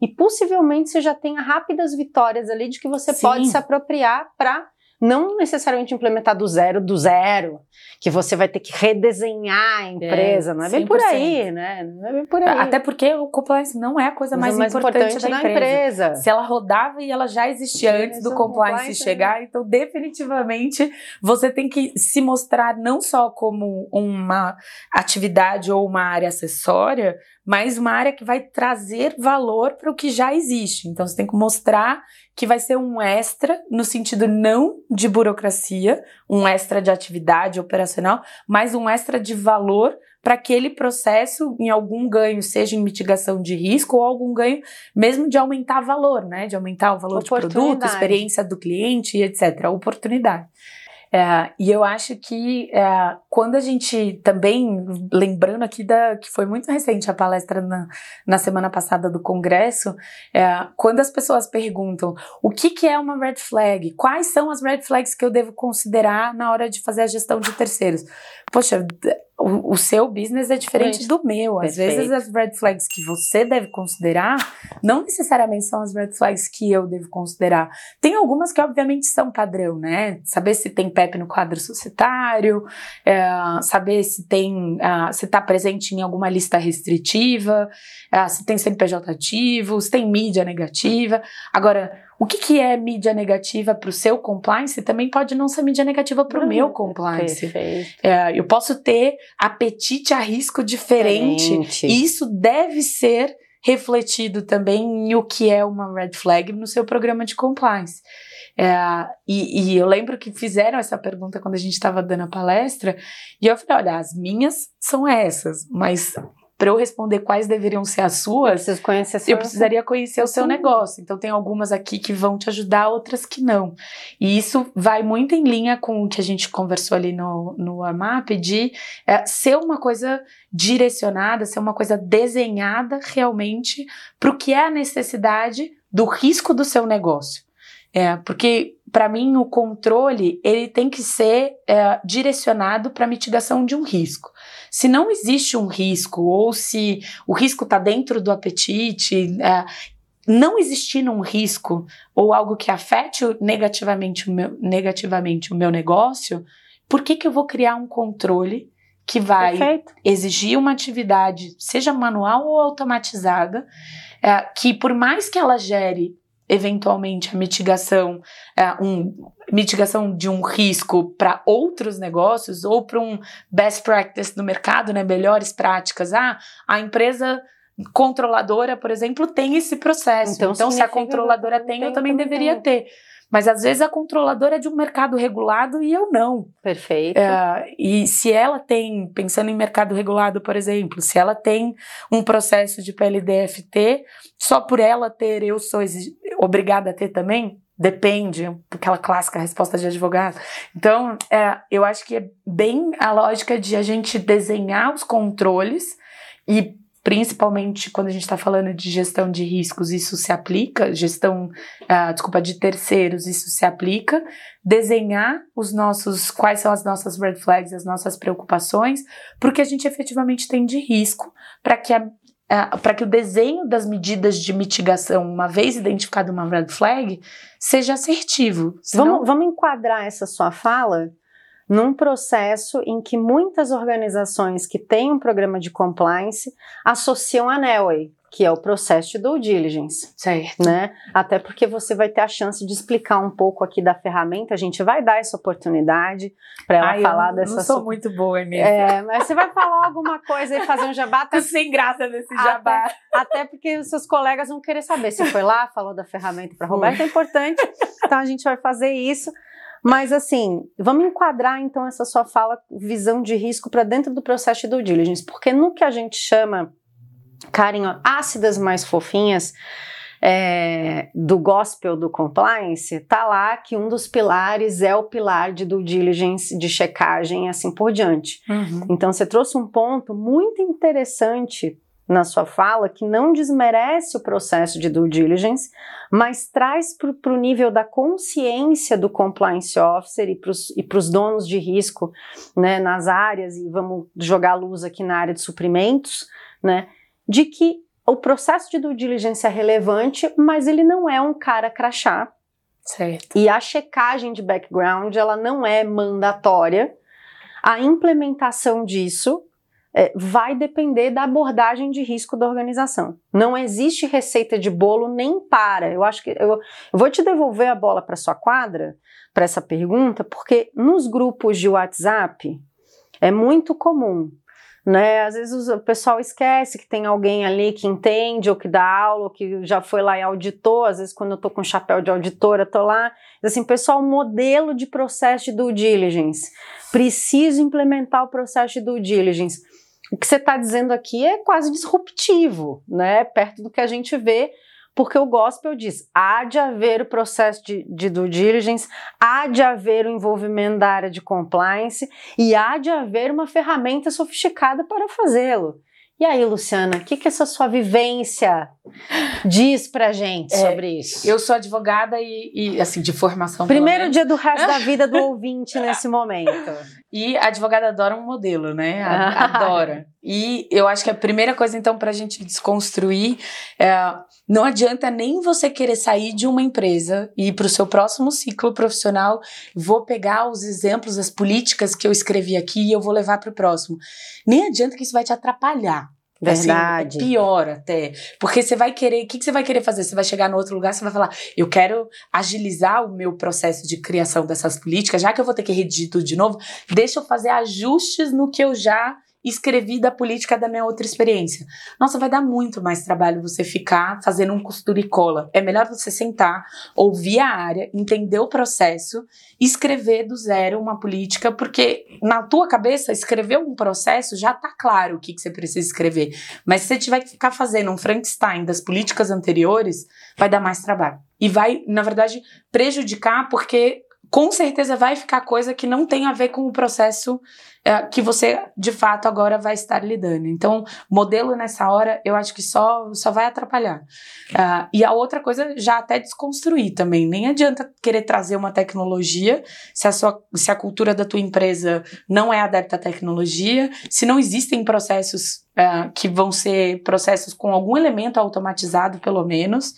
e possivelmente você já tenha rápidas vitórias ali de que você Sim. pode se apropriar para não necessariamente implementar do zero, do zero, que você vai ter que redesenhar a empresa, é, não é bem 100%. por aí, né? Não é bem por aí. Até porque o compliance não é a coisa mais, mais importante, importante, da empresa. empresa. Se ela rodava e ela já existia já antes do compliance, compliance né? chegar, né? então definitivamente você tem que se mostrar não só como uma atividade ou uma área acessória, mas uma área que vai trazer valor para o que já existe. Então você tem que mostrar que vai ser um extra no sentido não de burocracia, um extra de atividade operacional, mas um extra de valor para aquele processo em algum ganho, seja em mitigação de risco ou algum ganho mesmo de aumentar valor, né? De aumentar o valor de produto, experiência do cliente, etc. Oportunidade. É, e eu acho que é, quando a gente também, lembrando aqui da que foi muito recente a palestra na, na semana passada do Congresso, é, quando as pessoas perguntam o que, que é uma red flag, quais são as red flags que eu devo considerar na hora de fazer a gestão de terceiros? Poxa, o, o, seu business é diferente Gente, do meu. Às perfeito. vezes as red flags que você deve considerar não necessariamente são as red flags que eu devo considerar. Tem algumas que obviamente são padrão, né? Saber se tem PEP no quadro societário, é, saber se tem, uh, se está presente em alguma lista restritiva, uh, se tem CNPJ ativo, se tem mídia negativa. Agora, o que, que é mídia negativa para o seu compliance também pode não ser mídia negativa para o meu compliance. É, eu posso ter apetite a risco diferente. diferente. E isso deve ser refletido também em o que é uma red flag no seu programa de compliance. É, e, e, eu lembro que fizeram essa pergunta quando a gente estava dando a palestra, e eu falei: olha, as minhas são essas, mas para eu responder quais deveriam ser as suas, eu precisaria conhecer o seu negócio. Então tem algumas aqui que vão te ajudar, outras que não. E isso vai muito em linha com o que a gente conversou ali no, no AMAP de é, ser uma coisa direcionada, ser uma coisa desenhada realmente para o que é a necessidade do risco do seu negócio. É, porque para mim o controle ele tem que ser é, direcionado para mitigação de um risco. Se não existe um risco, ou se o risco está dentro do apetite, é, não existindo um risco ou algo que afete negativamente o meu, negativamente o meu negócio, por que, que eu vou criar um controle que vai Perfeito. exigir uma atividade, seja manual ou automatizada, é, que por mais que ela gere eventualmente a mitigação, é, um, mitigação de um risco para outros negócios ou para um best practice no mercado, né, melhores práticas. Ah, a empresa controladora, por exemplo, tem esse processo. Então, então se a controladora tem, eu também deveria ter. Mas às vezes a controladora é de um mercado regulado e eu não. Perfeito. É, e se ela tem, pensando em mercado regulado, por exemplo, se ela tem um processo de PLDFT, só por ela ter, eu sou obrigada a ter também? Depende, aquela clássica resposta de advogado. Então, é, eu acho que é bem a lógica de a gente desenhar os controles e principalmente quando a gente está falando de gestão de riscos, isso se aplica, gestão, uh, desculpa, de terceiros, isso se aplica, desenhar os nossos, quais são as nossas red flags, as nossas preocupações, porque a gente efetivamente tem de risco, para que a Uh, para que o desenho das medidas de mitigação, uma vez identificada uma red flag, seja assertivo. Senão... Vamos, vamos enquadrar essa sua fala num processo em que muitas organizações que têm um programa de compliance associam a NEWAY, que é o processo de due diligence. Certo. Né? Até porque você vai ter a chance de explicar um pouco aqui da ferramenta, a gente vai dar essa oportunidade para ela Ai, falar eu dessa. Eu sou muito boa nisso. É, mas você vai falar alguma coisa e fazer um jabá. Até... sem graça nesse jabá. Até, até, porque os seus colegas vão querer saber. Você foi lá, falou da ferramenta para Roberto, é importante. Então a gente vai fazer isso. Mas assim, vamos enquadrar então essa sua fala, visão de risco para dentro do processo de due diligence, porque no que a gente chama, carinho, ácidas mais fofinhas, é, do gospel do compliance, tá lá que um dos pilares é o pilar de due diligence, de checagem e assim por diante. Uhum. Então você trouxe um ponto muito interessante na sua fala que não desmerece o processo de due diligence, mas traz para o nível da consciência do compliance officer e para os donos de risco né, nas áreas, e vamos jogar luz aqui na área de suprimentos, né, de que o processo de due diligence é relevante, mas ele não é um cara crachá. Certo. E a checagem de background ela não é mandatória. A implementação disso é, vai depender da abordagem de risco da organização. Não existe receita de bolo nem para. Eu acho que eu, eu vou te devolver a bola para sua quadra para essa pergunta, porque nos grupos de WhatsApp é muito comum né? Às vezes o pessoal esquece que tem alguém ali que entende ou que dá aula, ou que já foi lá e auditou. Às vezes, quando eu tô com chapéu de auditora, tô lá. Assim, pessoal, modelo de processo de due diligence. Preciso implementar o processo de due diligence o que você está dizendo aqui é quase disruptivo, né? Perto do que a gente vê, porque o gospel diz: há de haver o processo de, de due diligence, há de haver o envolvimento da área de compliance e há de haver uma ferramenta sofisticada para fazê-lo. E aí, Luciana, o que, que essa sua vivência Diz pra gente é, sobre isso. Eu sou advogada e, e assim, de formação. Primeiro dia do resto da vida do ouvinte nesse momento. E a advogada adora um modelo, né? Adora. E eu acho que a primeira coisa, então, para a gente desconstruir, é, não adianta nem você querer sair de uma empresa e ir para o seu próximo ciclo profissional. Vou pegar os exemplos, as políticas que eu escrevi aqui e eu vou levar para o próximo. Nem adianta que isso vai te atrapalhar. Verdade. Assim, é pior até. Porque você vai querer. O que, que você vai querer fazer? Você vai chegar no outro lugar, você vai falar: eu quero agilizar o meu processo de criação dessas políticas, já que eu vou ter que redigir tudo de novo, deixa eu fazer ajustes no que eu já escrevi da política da minha outra experiência. Nossa, vai dar muito mais trabalho você ficar fazendo um costura e cola. É melhor você sentar, ouvir a área, entender o processo, escrever do zero uma política, porque na tua cabeça, escrever um processo já tá claro o que, que você precisa escrever. Mas se você tiver que ficar fazendo um Frankenstein das políticas anteriores, vai dar mais trabalho. E vai, na verdade, prejudicar, porque com certeza vai ficar coisa que não tem a ver com o processo é, que você de fato agora vai estar lidando. Então, modelo nessa hora, eu acho que só, só vai atrapalhar. Uh, e a outra coisa, já até desconstruir também. Nem adianta querer trazer uma tecnologia se a, sua, se a cultura da tua empresa não é adepta à tecnologia, se não existem processos uh, que vão ser processos com algum elemento automatizado, pelo menos.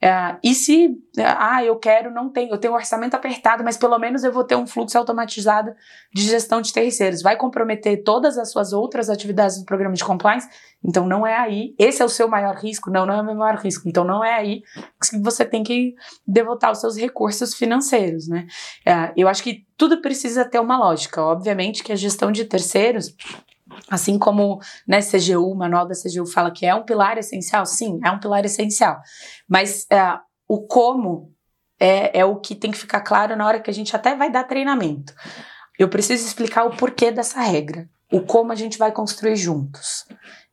É, e se, ah, eu quero, não tenho, eu tenho um orçamento apertado, mas pelo menos eu vou ter um fluxo automatizado de gestão de terceiros. Vai comprometer todas as suas outras atividades do programa de compliance? Então não é aí. Esse é o seu maior risco? Não, não é o meu maior risco. Então não é aí que você tem que devotar os seus recursos financeiros, né? É, eu acho que tudo precisa ter uma lógica. Obviamente que a gestão de terceiros Assim como né, CGU, o manual da CGU fala que é um pilar essencial, sim, é um pilar essencial. Mas é, o como é, é o que tem que ficar claro na hora que a gente até vai dar treinamento. Eu preciso explicar o porquê dessa regra, o como a gente vai construir juntos.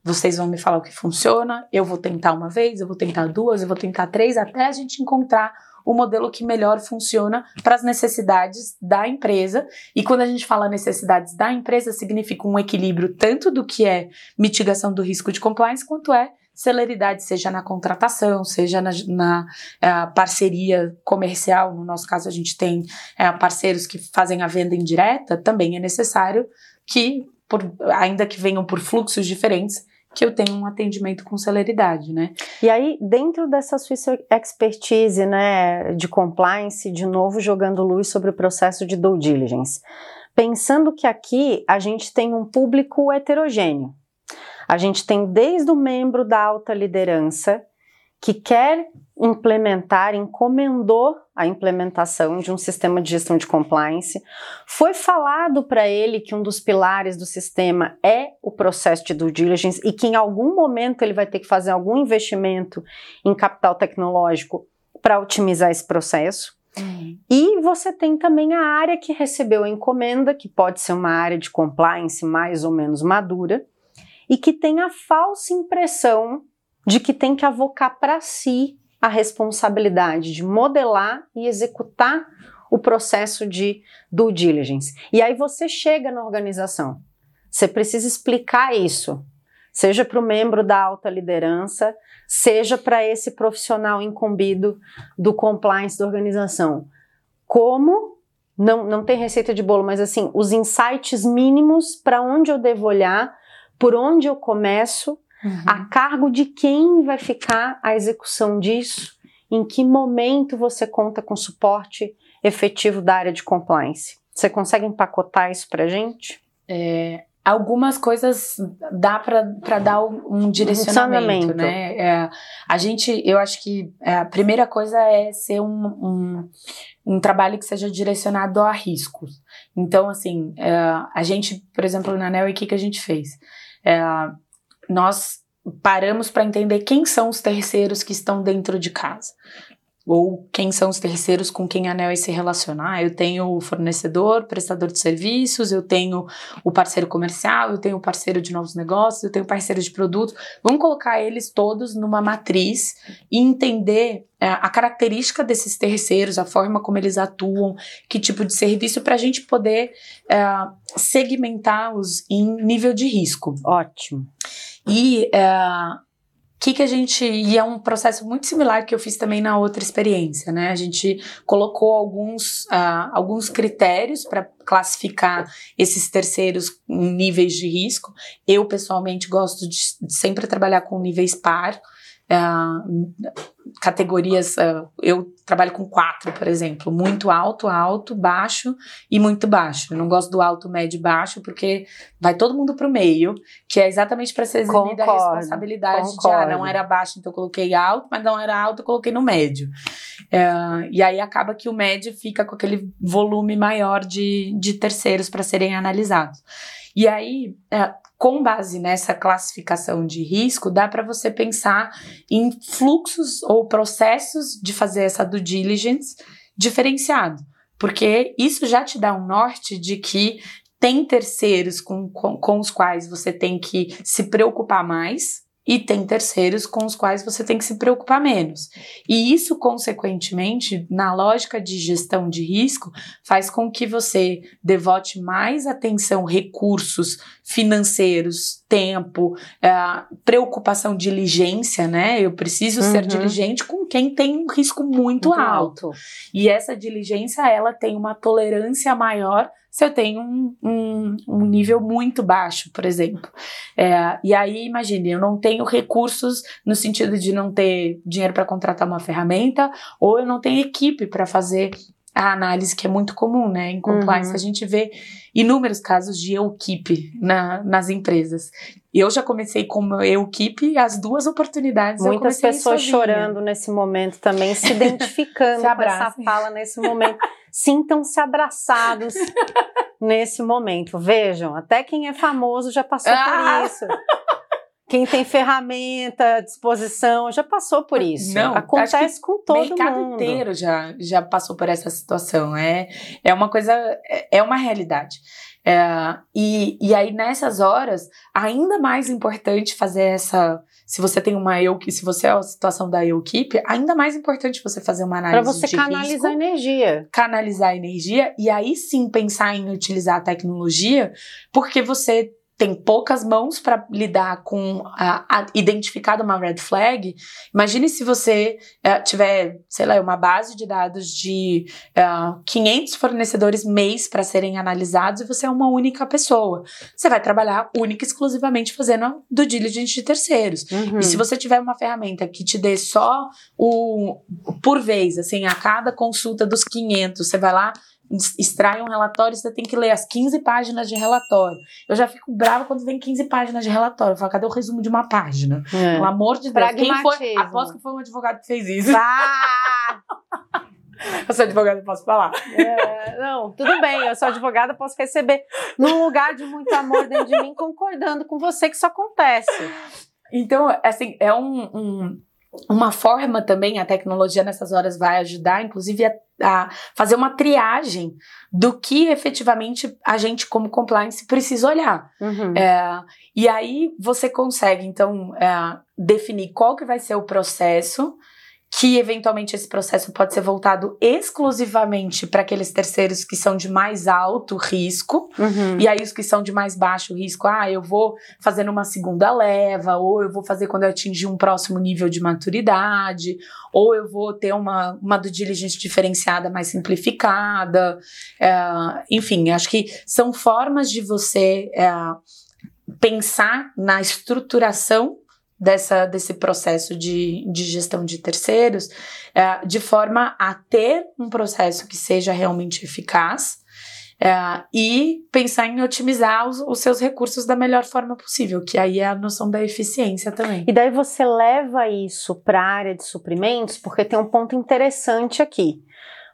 Vocês vão me falar o que funciona, eu vou tentar uma vez, eu vou tentar duas, eu vou tentar três, até a gente encontrar o modelo que melhor funciona para as necessidades da empresa. E quando a gente fala necessidades da empresa, significa um equilíbrio tanto do que é mitigação do risco de compliance, quanto é celeridade, seja na contratação, seja na, na é, parceria comercial. No nosso caso, a gente tem é, parceiros que fazem a venda indireta, também é necessário que, por, ainda que venham por fluxos diferentes, que eu tenha um atendimento com celeridade, né? E aí, dentro dessa sua expertise, né, de compliance, de novo jogando luz sobre o processo de due diligence, pensando que aqui a gente tem um público heterogêneo. A gente tem desde o membro da alta liderança que quer implementar, encomendou a implementação de um sistema de gestão de compliance. Foi falado para ele que um dos pilares do sistema é o processo de due diligence e que em algum momento ele vai ter que fazer algum investimento em capital tecnológico para otimizar esse processo. Uhum. E você tem também a área que recebeu a encomenda, que pode ser uma área de compliance mais ou menos madura, e que tem a falsa impressão de que tem que avocar para si a responsabilidade de modelar e executar o processo de due diligence. E aí você chega na organização. Você precisa explicar isso, seja para o membro da alta liderança, seja para esse profissional incumbido do compliance da organização. Como não, não tem receita de bolo, mas assim, os insights mínimos para onde eu devo olhar, por onde eu começo Uhum. A cargo de quem vai ficar a execução disso? Em que momento você conta com suporte efetivo da área de compliance? Você consegue empacotar isso para gente? É, algumas coisas dá para dar um direcionamento, né? É, a gente, eu acho que é, a primeira coisa é ser um, um, um, trabalho que seja direcionado a riscos. Então, assim, é, a gente, por exemplo, na NEL, o que, que a gente fez? É, nós paramos para entender quem são os terceiros que estão dentro de casa. Ou quem são os terceiros com quem a vai se relacionar. Eu tenho o fornecedor, prestador de serviços, eu tenho o parceiro comercial, eu tenho o parceiro de novos negócios, eu tenho parceiro de produtos. Vamos colocar eles todos numa matriz e entender é, a característica desses terceiros, a forma como eles atuam, que tipo de serviço, para a gente poder é, segmentá-los em nível de risco. Ótimo. E é, que, que a gente. E é um processo muito similar que eu fiz também na outra experiência, né? A gente colocou alguns, uh, alguns critérios para classificar esses terceiros em níveis de risco. Eu, pessoalmente, gosto de sempre trabalhar com níveis par. Uh, categorias, uh, eu trabalho com quatro, por exemplo, muito alto, alto, baixo e muito baixo. Eu não gosto do alto, médio e baixo, porque vai todo mundo para o meio, que é exatamente para ser eximida a responsabilidade concordo. de, ah, não era baixo, então eu coloquei alto, mas não era alto, eu coloquei no médio. Uh, e aí acaba que o médio fica com aquele volume maior de, de terceiros para serem analisados. E aí, com base nessa classificação de risco, dá para você pensar em fluxos ou processos de fazer essa due diligence diferenciado, porque isso já te dá um norte de que tem terceiros com, com, com os quais você tem que se preocupar mais e tem terceiros com os quais você tem que se preocupar menos. E isso, consequentemente, na lógica de gestão de risco, faz com que você devote mais atenção, recursos financeiros, tempo, uh, preocupação, diligência, né? Eu preciso uhum. ser diligente com quem tem um risco muito, muito alto. alto. E essa diligência, ela tem uma tolerância maior se eu tenho um, um, um nível muito baixo, por exemplo. É, e aí, imagine, eu não tenho recursos no sentido de não ter dinheiro para contratar uma ferramenta, ou eu não tenho equipe para fazer a análise que é muito comum, né? Em compliance, uhum. a gente vê inúmeros casos de equipe na, nas empresas. Eu já comecei como equipe as duas oportunidades. Muitas pessoas chorando nesse momento também, se identificando se com essa fala nesse momento. Sintam-se abraçados nesse momento. Vejam, até quem é famoso já passou ah! por isso. Quem tem ferramenta disposição já passou por isso. Não, acontece com todo mundo. O mercado inteiro já, já passou por essa situação. É, é uma coisa, é, é uma realidade. É, e, e aí, nessas horas, ainda mais importante fazer essa. Se você tem uma eu, se você é a situação da equipe, ainda mais importante você fazer uma análise. Para você canalizar risco, energia. Canalizar energia e aí sim pensar em utilizar a tecnologia, porque você tem poucas mãos para lidar com a, a, identificar uma red flag. Imagine se você uh, tiver, sei lá, uma base de dados de é, 500 fornecedores mês para serem analisados e você é uma única pessoa. Você vai trabalhar única e exclusivamente fazendo do diligence de terceiros. Uhum. E se você tiver uma ferramenta que te dê só o por vez, assim, a cada consulta dos 500, você vai lá extrai um relatório, você tem que ler as 15 páginas de relatório. Eu já fico brava quando vem 15 páginas de relatório. Eu falo, cadê o resumo de uma página? É. Pelo amor de Deus. Quem foi? Aposto que foi um advogado que fez isso. Ah! eu sou advogada, posso falar. É, não, tudo bem, eu sou advogada, posso receber num lugar de muito amor dentro de mim, concordando com você que isso acontece. Então, assim, é um, um uma forma também, a tecnologia nessas horas vai ajudar, inclusive, a, a, fazer uma triagem do que efetivamente a gente, como compliance, precisa olhar. Uhum. É, e aí você consegue, então, é, definir qual que vai ser o processo que eventualmente esse processo pode ser voltado exclusivamente para aqueles terceiros que são de mais alto risco, uhum. e aí os que são de mais baixo risco, ah, eu vou fazer numa segunda leva, ou eu vou fazer quando eu atingir um próximo nível de maturidade, ou eu vou ter uma, uma due diligence diferenciada mais simplificada, é, enfim, acho que são formas de você é, pensar na estruturação dessa, desse processo de, de gestão de terceiros, é, de forma a ter um processo que seja realmente eficaz é, e pensar em otimizar os, os, seus recursos da melhor forma possível, que aí é a noção da eficiência também. E daí você leva isso para a área de suprimentos, porque tem um ponto interessante aqui.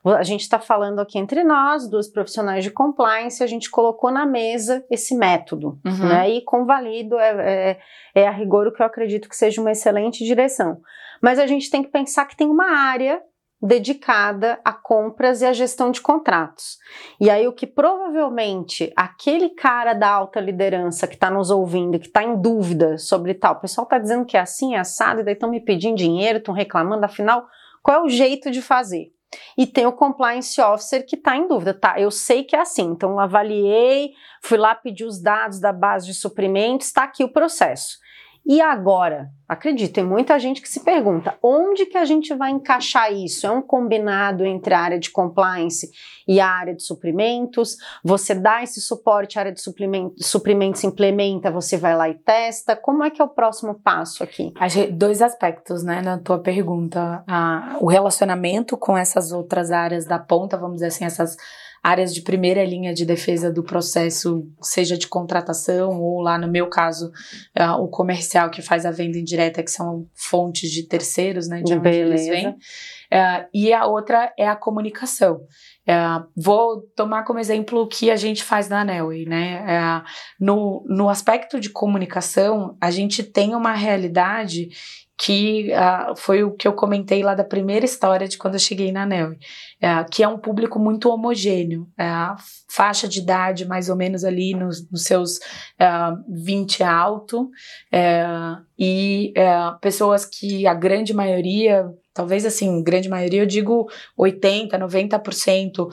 A gente está falando aqui entre nós, duas profissionais de compliance, a gente colocou na mesa esse método, uhum. né? E convalido é, é, é a rigor o que eu acredito que seja uma excelente direção. Mas a gente tem que pensar que tem uma área dedicada a compras e a gestão de contratos. E aí, o que provavelmente aquele cara da alta liderança que está nos ouvindo, que está em dúvida sobre tal, o pessoal está dizendo que é assim, é assado, e daí estão me pedindo dinheiro, estão reclamando, afinal, qual é o jeito de fazer? E tem o compliance officer que está em dúvida, tá? Eu sei que é assim, então avaliei, fui lá pedir os dados da base de suprimentos, está aqui o processo. E agora? Acredito, tem muita gente que se pergunta onde que a gente vai encaixar isso? É um combinado entre a área de compliance e a área de suprimentos? Você dá esse suporte, a área de suprimentos, suprimentos implementa, você vai lá e testa? Como é que é o próximo passo aqui? Dois aspectos, né, na tua pergunta. Ah, o relacionamento com essas outras áreas da ponta, vamos dizer assim, essas áreas de primeira linha de defesa do processo, seja de contratação ou lá no meu caso, uh, o comercial que faz a venda indireta, que são fontes de terceiros, né, de onde eles vêm. Uh, e a outra é a comunicação. Uh, vou tomar como exemplo o que a gente faz na Nelway, né? no, no aspecto de comunicação, a gente tem uma realidade que uh, foi o que eu comentei lá da primeira história de quando eu cheguei na NEL, uh, que é um público muito homogêneo, uh, faixa de idade mais ou menos ali nos, nos seus uh, 20 alto, e pessoas que a grande maioria talvez assim, grande maioria, eu digo 80, 90% uh,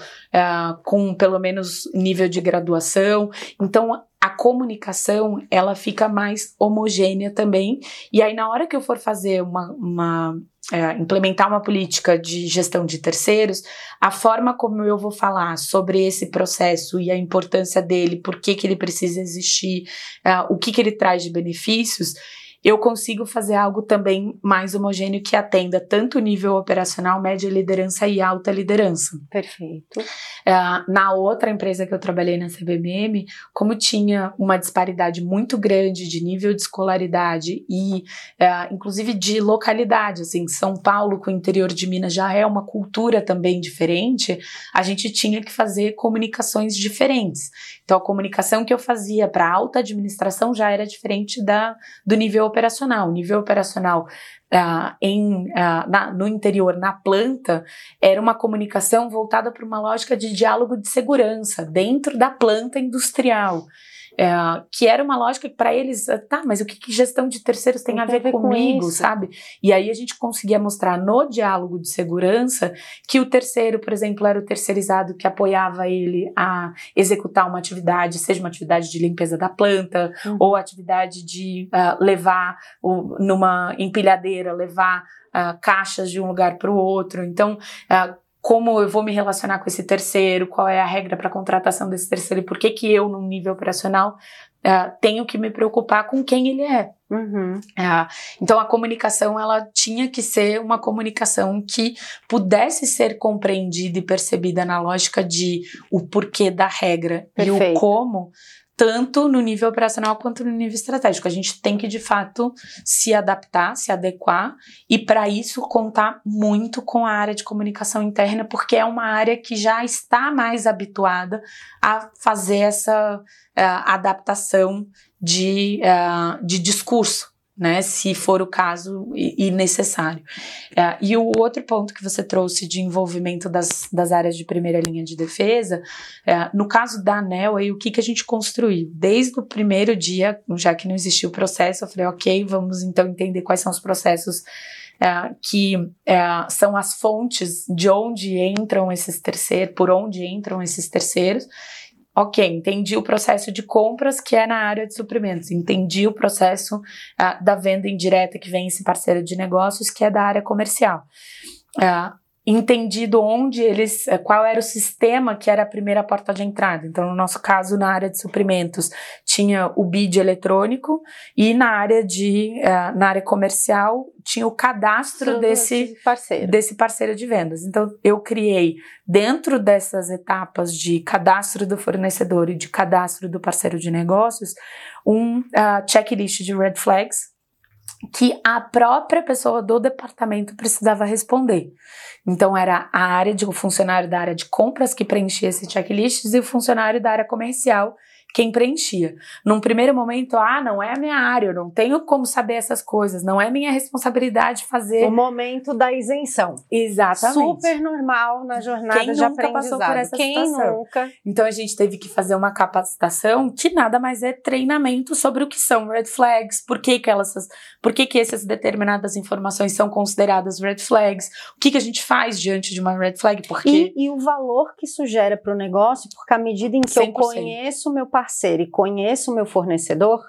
com pelo menos nível de graduação. Então, a comunicação ela fica mais homogênea também. E aí, na hora que eu for fazer uma, uma é, implementar uma política de gestão de terceiros, a forma como eu vou falar sobre esse processo e a importância dele, por que, que ele precisa existir, uh, o que, que ele traz de benefícios, eu consigo fazer algo também mais homogêneo que atenda tanto o nível operacional, média liderança e alta liderança. Perfeito. Uh, na outra empresa que eu trabalhei na CBMM, como tinha uma disparidade muito grande de nível de escolaridade e, uh, inclusive, de localidade, assim, São Paulo com o interior de Minas já é uma cultura também diferente, a gente tinha que fazer comunicações diferentes. Então, a comunicação que eu fazia para alta administração já era diferente da, do nível operacional. O nível operacional uh, em, uh, na, no interior, na planta, era uma comunicação voltada para uma lógica de diálogo de segurança dentro da planta industrial. É, que era uma lógica que para eles, ah, tá, mas o que, que, gestão de terceiros tem, tem a ver, ver comigo, com sabe? E aí a gente conseguia mostrar no diálogo de segurança que o terceiro, por exemplo, era o terceirizado que apoiava ele a executar uma atividade, seja uma atividade de limpeza da planta uhum. ou atividade de uh, levar o, numa empilhadeira, levar uh, caixas de um lugar para o outro. Então, uh, como eu vou me relacionar com esse terceiro, qual é a regra para contratação desse terceiro e por que que eu, no nível operacional, uh, tenho que me preocupar com quem ele é. Uhum. Uh, então a comunicação ela tinha que ser uma comunicação que pudesse ser compreendida e percebida na lógica de o porquê da regra Perfeito. e o como tanto no nível operacional quanto no nível estratégico. A gente tem que, de fato, se adaptar, se adequar e, para isso, contar muito com a área de comunicação interna, porque é uma área que já está mais habituada a fazer essa uh, adaptação de, uh, de discurso né, se for o caso e, necessário. É, e o outro ponto que você trouxe de envolvimento das, das áreas de primeira linha de defesa, é, no caso da ANEL, aí, o que, que a gente construiu? Desde o primeiro dia, já que não existia o processo, eu falei, ok, vamos então entender quais são os processos é, que é, são as fontes de onde entram esses terceiros, por onde entram esses terceiros, Ok, entendi o processo de compras que é na área de suprimentos, entendi o processo uh, da venda indireta que vem esse parceiro de negócios que é da área comercial. Uh, entendido onde eles, uh, qual era o sistema que era a primeira porta de entrada. Então, no nosso caso, na área de suprimentos, tinha o BID eletrônico e na área de, uh, na área comercial tinha o cadastro desse parceiro. desse parceiro de vendas. Então, eu criei dentro dessas etapas de cadastro do fornecedor e de cadastro do parceiro de negócios um uh, checklist de red flags que a própria pessoa do departamento precisava responder. Então era a área de o funcionário da área de compras que preenchia esse checklist e o funcionário da área comercial quem preenchia. Num primeiro momento, ah, não é a minha área, eu não tenho como saber essas coisas, não é minha responsabilidade fazer. O momento da isenção. Exatamente. Super normal na jornada Quem de nunca aprendizado. Passou por essa Quem situação? nunca? Então a gente teve que fazer uma capacitação que nada mais é treinamento sobre o que são red flags, por que que elas, por que que essas determinadas informações são consideradas red flags, o que que a gente faz diante de uma red flag, porque e, e o valor que isso gera para o negócio, porque à medida em que 100%. eu conheço o meu parceiro e conheço o meu fornecedor,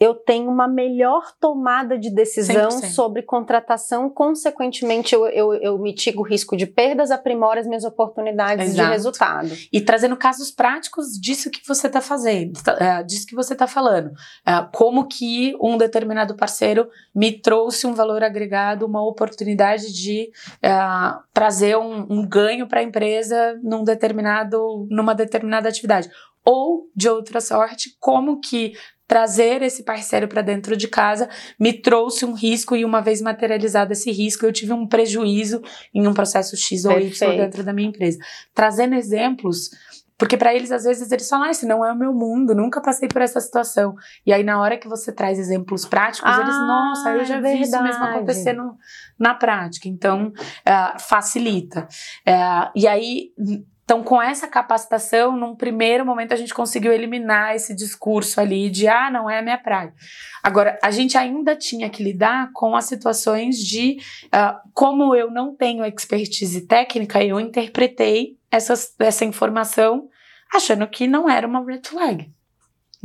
eu tenho uma melhor tomada de decisão 100%. sobre contratação, consequentemente, eu, eu, eu mitigo o risco de perdas, aprimoro as minhas oportunidades Exato. de resultado. E trazendo casos práticos disso que você está fazendo, uh, disso que você está falando. Uh, como que um determinado parceiro me trouxe um valor agregado, uma oportunidade de uh, trazer um, um ganho para a empresa num determinado, numa determinada atividade ou de outra sorte, como que trazer esse parceiro para dentro de casa me trouxe um risco e uma vez materializado esse risco, eu tive um prejuízo em um processo X ou Perfeito. Y dentro da minha empresa. Trazendo exemplos, porque para eles, às vezes, eles falam, ah, esse não é o meu mundo, nunca passei por essa situação. E aí, na hora que você traz exemplos práticos, ah, eles, nossa, eu já vi isso mesmo acontecendo na prática. Então, uh, facilita. Uh, e aí, então, com essa capacitação, num primeiro momento a gente conseguiu eliminar esse discurso ali de ah, não é a minha praia. Agora, a gente ainda tinha que lidar com as situações de uh, como eu não tenho expertise técnica, eu interpretei essa informação achando que não era uma red flag.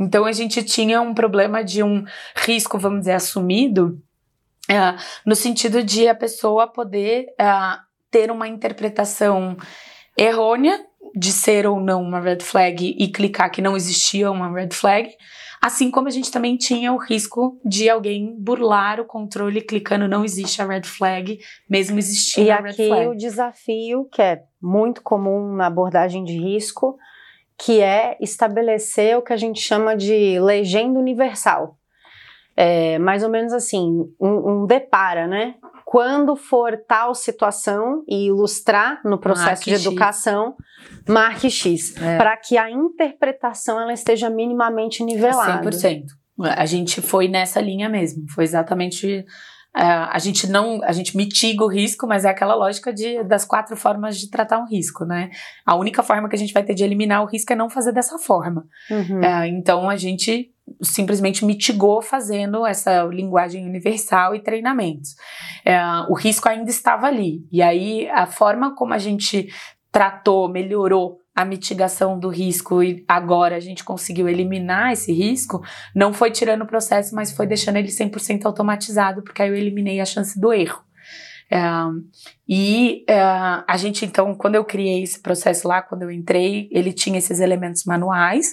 Então a gente tinha um problema de um risco, vamos dizer, assumido, uh, no sentido de a pessoa poder uh, ter uma interpretação errônea de ser ou não uma red flag e clicar que não existia uma red flag. Assim como a gente também tinha o risco de alguém burlar o controle clicando não existe a red flag, mesmo existindo e a red flag. E aqui o desafio, que é muito comum na abordagem de risco, que é estabelecer o que a gente chama de legenda universal. É, mais ou menos assim, um, um depara, né? Quando for tal situação e ilustrar no processo marque de educação, X. marque X, é. para que a interpretação ela esteja minimamente nivelada. 100%. A gente foi nessa linha mesmo, foi exatamente a gente não, a gente mitiga o risco, mas é aquela lógica de, das quatro formas de tratar um risco, né? A única forma que a gente vai ter de eliminar o risco é não fazer dessa forma. Uhum. É, então a gente simplesmente mitigou fazendo essa linguagem universal e treinamentos. É, o risco ainda estava ali. E aí, a forma como a gente tratou, melhorou a mitigação do risco e agora a gente conseguiu eliminar esse risco, não foi tirando o processo, mas foi deixando ele 100% automatizado, porque aí eu eliminei a chance do erro. É, e é, a gente, então, quando eu criei esse processo lá, quando eu entrei, ele tinha esses elementos manuais.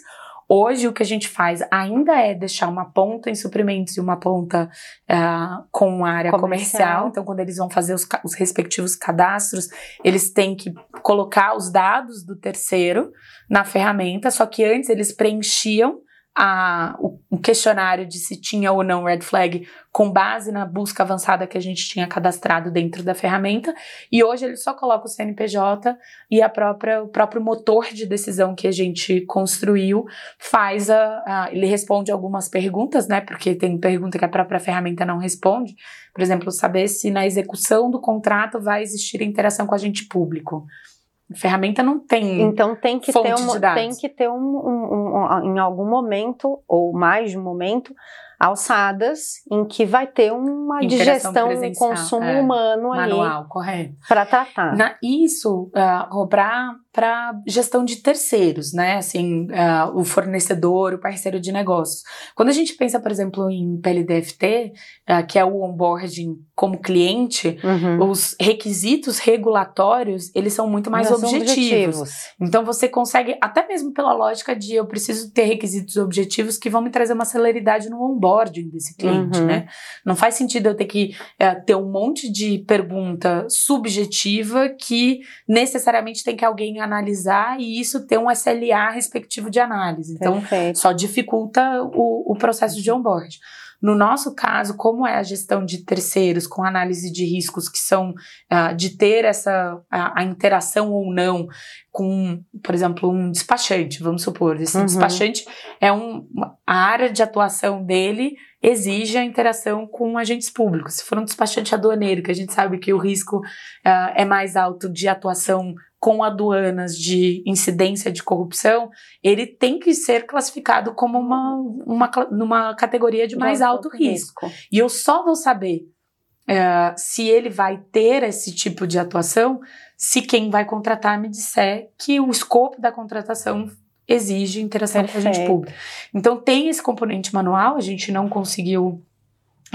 Hoje, o que a gente faz ainda é deixar uma ponta em suprimentos e uma ponta uh, com área comercial. comercial. Então, quando eles vão fazer os, os, respectivos cadastros, eles têm que colocar os dados do terceiro na ferramenta, só que antes eles preenchiam a, o, o, questionário de se tinha ou não red flag com base na busca avançada que a gente tinha cadastrado dentro da ferramenta. E hoje ele só coloca o CNPJ e a própria, o próprio motor de decisão que a gente construiu faz a, a ele responde algumas perguntas, né? Porque tem pergunta que a própria ferramenta não responde. Por exemplo, saber se na execução do contrato vai existir interação com o agente público. Ferramenta não tem. Então tem que ter um, tem que ter um, um, um, em algum momento ou mais de um momento alçadas em que vai ter uma digestão, um consumo é, humano ali. Manual, correto. Para tratar. Na, isso, uh, para gestão de terceiros, né? Assim, uh, o fornecedor, o parceiro de negócios. Quando a gente pensa, por exemplo, em PLDFT, uh, que é o onboarding como cliente, uhum. os requisitos regulatórios, eles são muito mais objetivos. objetivos. Então você consegue, até mesmo pela lógica de eu preciso ter requisitos objetivos que vão me trazer uma celeridade no onboarding onboarding desse cliente, uhum. né? Não faz sentido eu ter que é, ter um monte de pergunta subjetiva que necessariamente tem que alguém analisar e isso ter um SLA respectivo de análise. Então, Perfeito. só dificulta o, o processo de onboarding. No nosso caso, como é a gestão de terceiros com análise de riscos que são uh, de ter essa a, a, interação ou não com, por exemplo, um despachante, vamos supor, esse uhum. despachante é um a área de atuação dele exige a interação com agentes públicos. Se for um despachante aduaneiro, que a gente sabe que o risco uh, é mais alto de atuação com aduanas de incidência de corrupção, ele tem que ser classificado como uma, uma numa categoria de mais alto risco. E eu só vou saber uh, se ele vai ter esse tipo de atuação se quem vai contratar me disser que o escopo da contratação exige interação Perfeito. com a gente pública. Então tem esse componente manual, a gente não conseguiu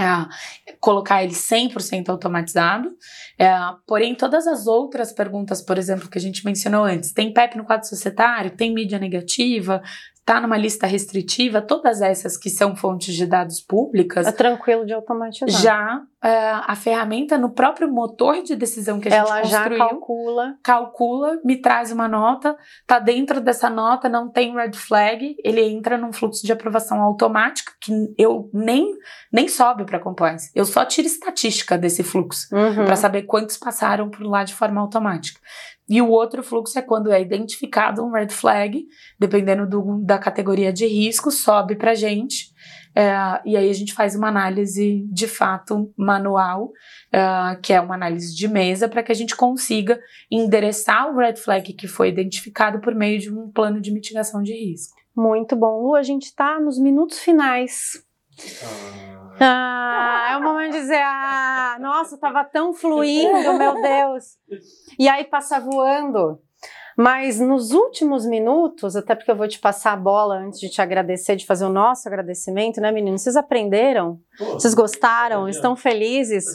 é, colocar ele 100% automatizado. É, porém, todas as outras perguntas, por exemplo, que a gente mencionou antes, tem PEP no quadro societário, tem mídia negativa, está numa lista restritiva, todas essas que são fontes de dados públicas. É tranquilo de automatizar. Já é, a ferramenta no próprio motor de decisão que a Ela gente construiu. Ela já calcula. Calcula, me traz uma nota, tá dentro dessa nota, não tem red flag, ele entra num fluxo de aprovação automática que eu nem, nem sobe para compliance. Eu só tiro estatística desse fluxo uhum. para saber quantos passaram por lá de forma automática. E o outro fluxo é quando é identificado um red flag, dependendo do, da categoria de risco, sobe para a gente. É, e aí a gente faz uma análise de fato manual, é, que é uma análise de mesa, para que a gente consiga endereçar o red flag que foi identificado por meio de um plano de mitigação de risco. Muito bom. Lu, a gente está nos minutos finais. Ah. Ah, é o momento de dizer, ah, nossa, tava tão fluindo, meu Deus. E aí passa voando. Mas nos últimos minutos, até porque eu vou te passar a bola antes de te agradecer, de fazer o nosso agradecimento, né, meninos? Vocês aprenderam? Pô, Vocês gostaram? Estão felizes?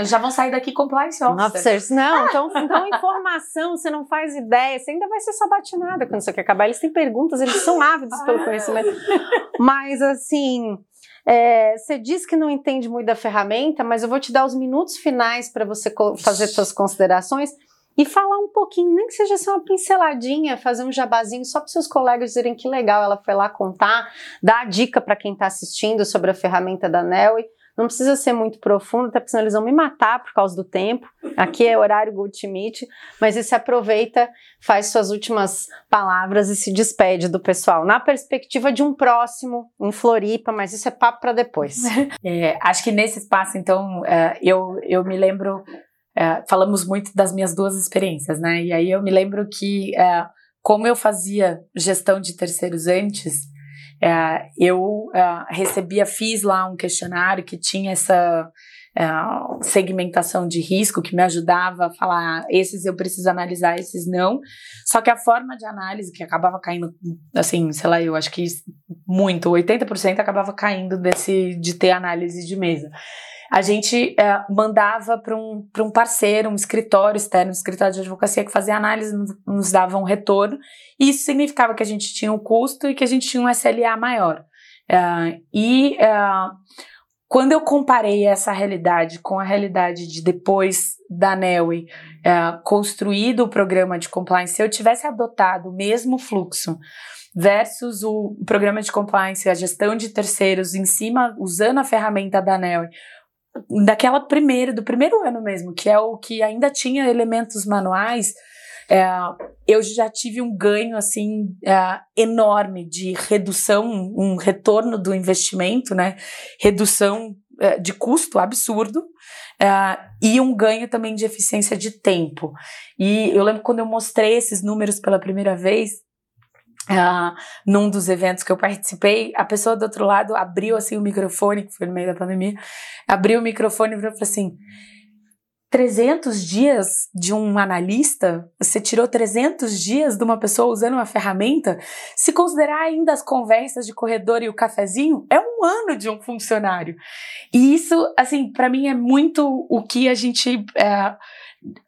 Já vão sair daqui compliance officers. Não, então, então informação, você não faz ideia, você ainda vai ser sabatinada quando isso aqui acabar. Eles têm perguntas, eles são ávidos pelo conhecimento. Mas, assim, é, você diz que não entende muito da ferramenta, mas eu vou te dar os minutos finais para você fazer suas considerações e falar um pouquinho, nem que seja assim uma pinceladinha, fazer um jabazinho só para seus colegas dizerem que legal ela foi lá contar, dar a dica para quem está assistindo sobre a ferramenta da Nelly. Não precisa ser muito profundo, até porque senão eles vão me matar por causa do tempo. Aqui é horário Meet, mas você aproveita, faz suas últimas palavras e se despede do pessoal, na perspectiva de um próximo em Floripa, mas isso é papo para depois. É, acho que nesse espaço, então, é, eu, eu me lembro, é, falamos muito das minhas duas experiências, né? E aí eu me lembro que, é, como eu fazia gestão de terceiros antes, é, eu é, recebia, fiz lá um questionário que tinha essa é, segmentação de risco que me ajudava a falar esses eu preciso analisar, esses não. Só que a forma de análise que acabava caindo, assim, sei lá, eu acho que muito, 80% acabava caindo desse de ter análise de mesa a gente é, mandava para um, um parceiro, um escritório externo, um escritório de advocacia que fazia análise, nos dava um retorno, e isso significava que a gente tinha um custo e que a gente tinha um SLA maior. É, e é, quando eu comparei essa realidade com a realidade de depois da NEWE é, construído o programa de compliance, se eu tivesse adotado o mesmo fluxo versus o programa de compliance, a gestão de terceiros em cima, usando a ferramenta da NEWE, daquela primeira, do primeiro ano mesmo, que é o que ainda tinha elementos manuais, é, eu já tive um ganho assim é, enorme de redução, um retorno do investimento, né? Redução é, de custo absurdo é, e um ganho também de eficiência de tempo. E eu lembro quando eu mostrei esses números pela primeira vez, Uh, num dos eventos que eu participei, a pessoa do outro lado abriu assim o microfone, que foi no meio da pandemia, abriu o microfone e falou assim: 300 dias de um analista, você tirou 300 dias de uma pessoa usando uma ferramenta, se considerar ainda as conversas de corredor e o cafezinho, é um ano de um funcionário. E isso, assim, para mim é muito o que a gente. É,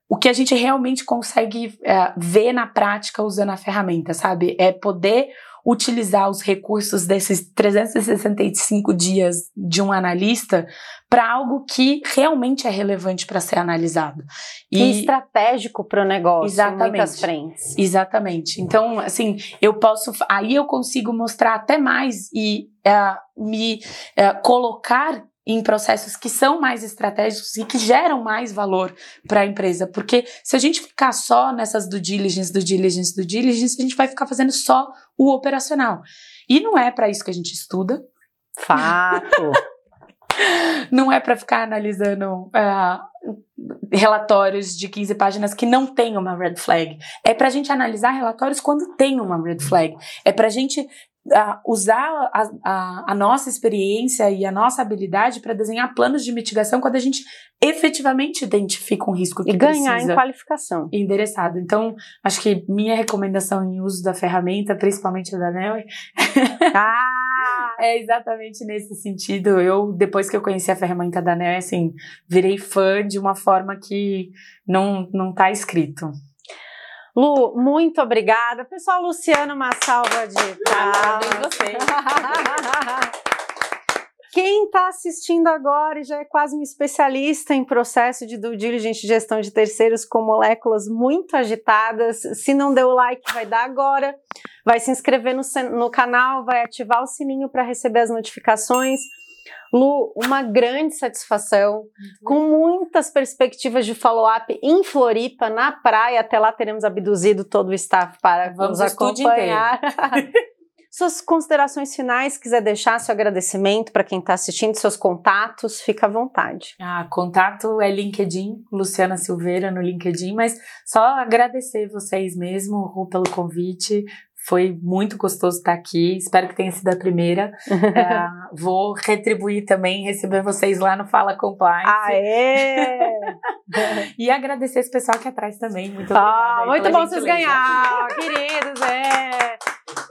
o que a gente realmente consegue é, ver na prática usando a ferramenta, sabe? É poder utilizar os recursos desses 365 dias de um analista para algo que realmente é relevante para ser analisado. E, e estratégico para o negócio, exatamente, em muitas frentes. Exatamente. Então, assim, eu posso, aí eu consigo mostrar até mais e uh, me uh, colocar em processos que são mais estratégicos e que geram mais valor para a empresa. Porque se a gente ficar só nessas do diligence, do diligence, do diligence, a gente vai ficar fazendo só o operacional. E não é para isso que a gente estuda. Fato. não é para ficar analisando uh, relatórios de 15 páginas que não tem uma red flag. É para a gente analisar relatórios quando tem uma red flag. É para a gente usar a, a, a, nossa experiência e a nossa habilidade para desenhar planos de mitigação quando a gente efetivamente identifica um risco que e ganhar em qualificação endereçado. Então, acho que minha recomendação em uso da ferramenta, principalmente da Nelly, ah! é exatamente nesse sentido. Eu depois que eu conheci a ferramenta da Nelly, assim, virei fã de uma forma que não não está escrito. Lu, muito obrigada. Pessoal, Luciano, uma salva de palmas. Quem está assistindo agora e já é quase um especialista em processo de due diligence de gestão de terceiros com moléculas muito agitadas, se não deu o like, vai dar agora. Vai se inscrever no, no canal, vai ativar o sininho para receber as notificações. Lu, uma grande satisfação, com muitas perspectivas de follow-up em Floripa, na praia. Até lá teremos abduzido todo o staff para Vamos nos acompanhar. Suas considerações finais, quiser deixar seu agradecimento para quem está assistindo, seus contatos, fica à vontade. Ah, contato é LinkedIn, Luciana Silveira no LinkedIn, mas só agradecer vocês mesmo, Ru, pelo convite. Foi muito gostoso estar aqui. Espero que tenha sido a primeira. é, vou retribuir também, receber vocês lá no Fala Compliance. Aê! e agradecer esse pessoal aqui atrás também. Muito ah, obrigada. muito bom vocês ganhar, queridos. É.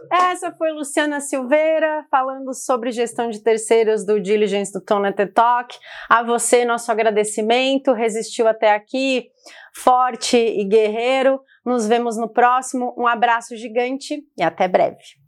Essa foi Luciana Silveira falando sobre gestão de terceiros do Diligence do Tonete Talk. A você, nosso agradecimento. Resistiu até aqui, forte e guerreiro. Nos vemos no próximo. Um abraço gigante e até breve.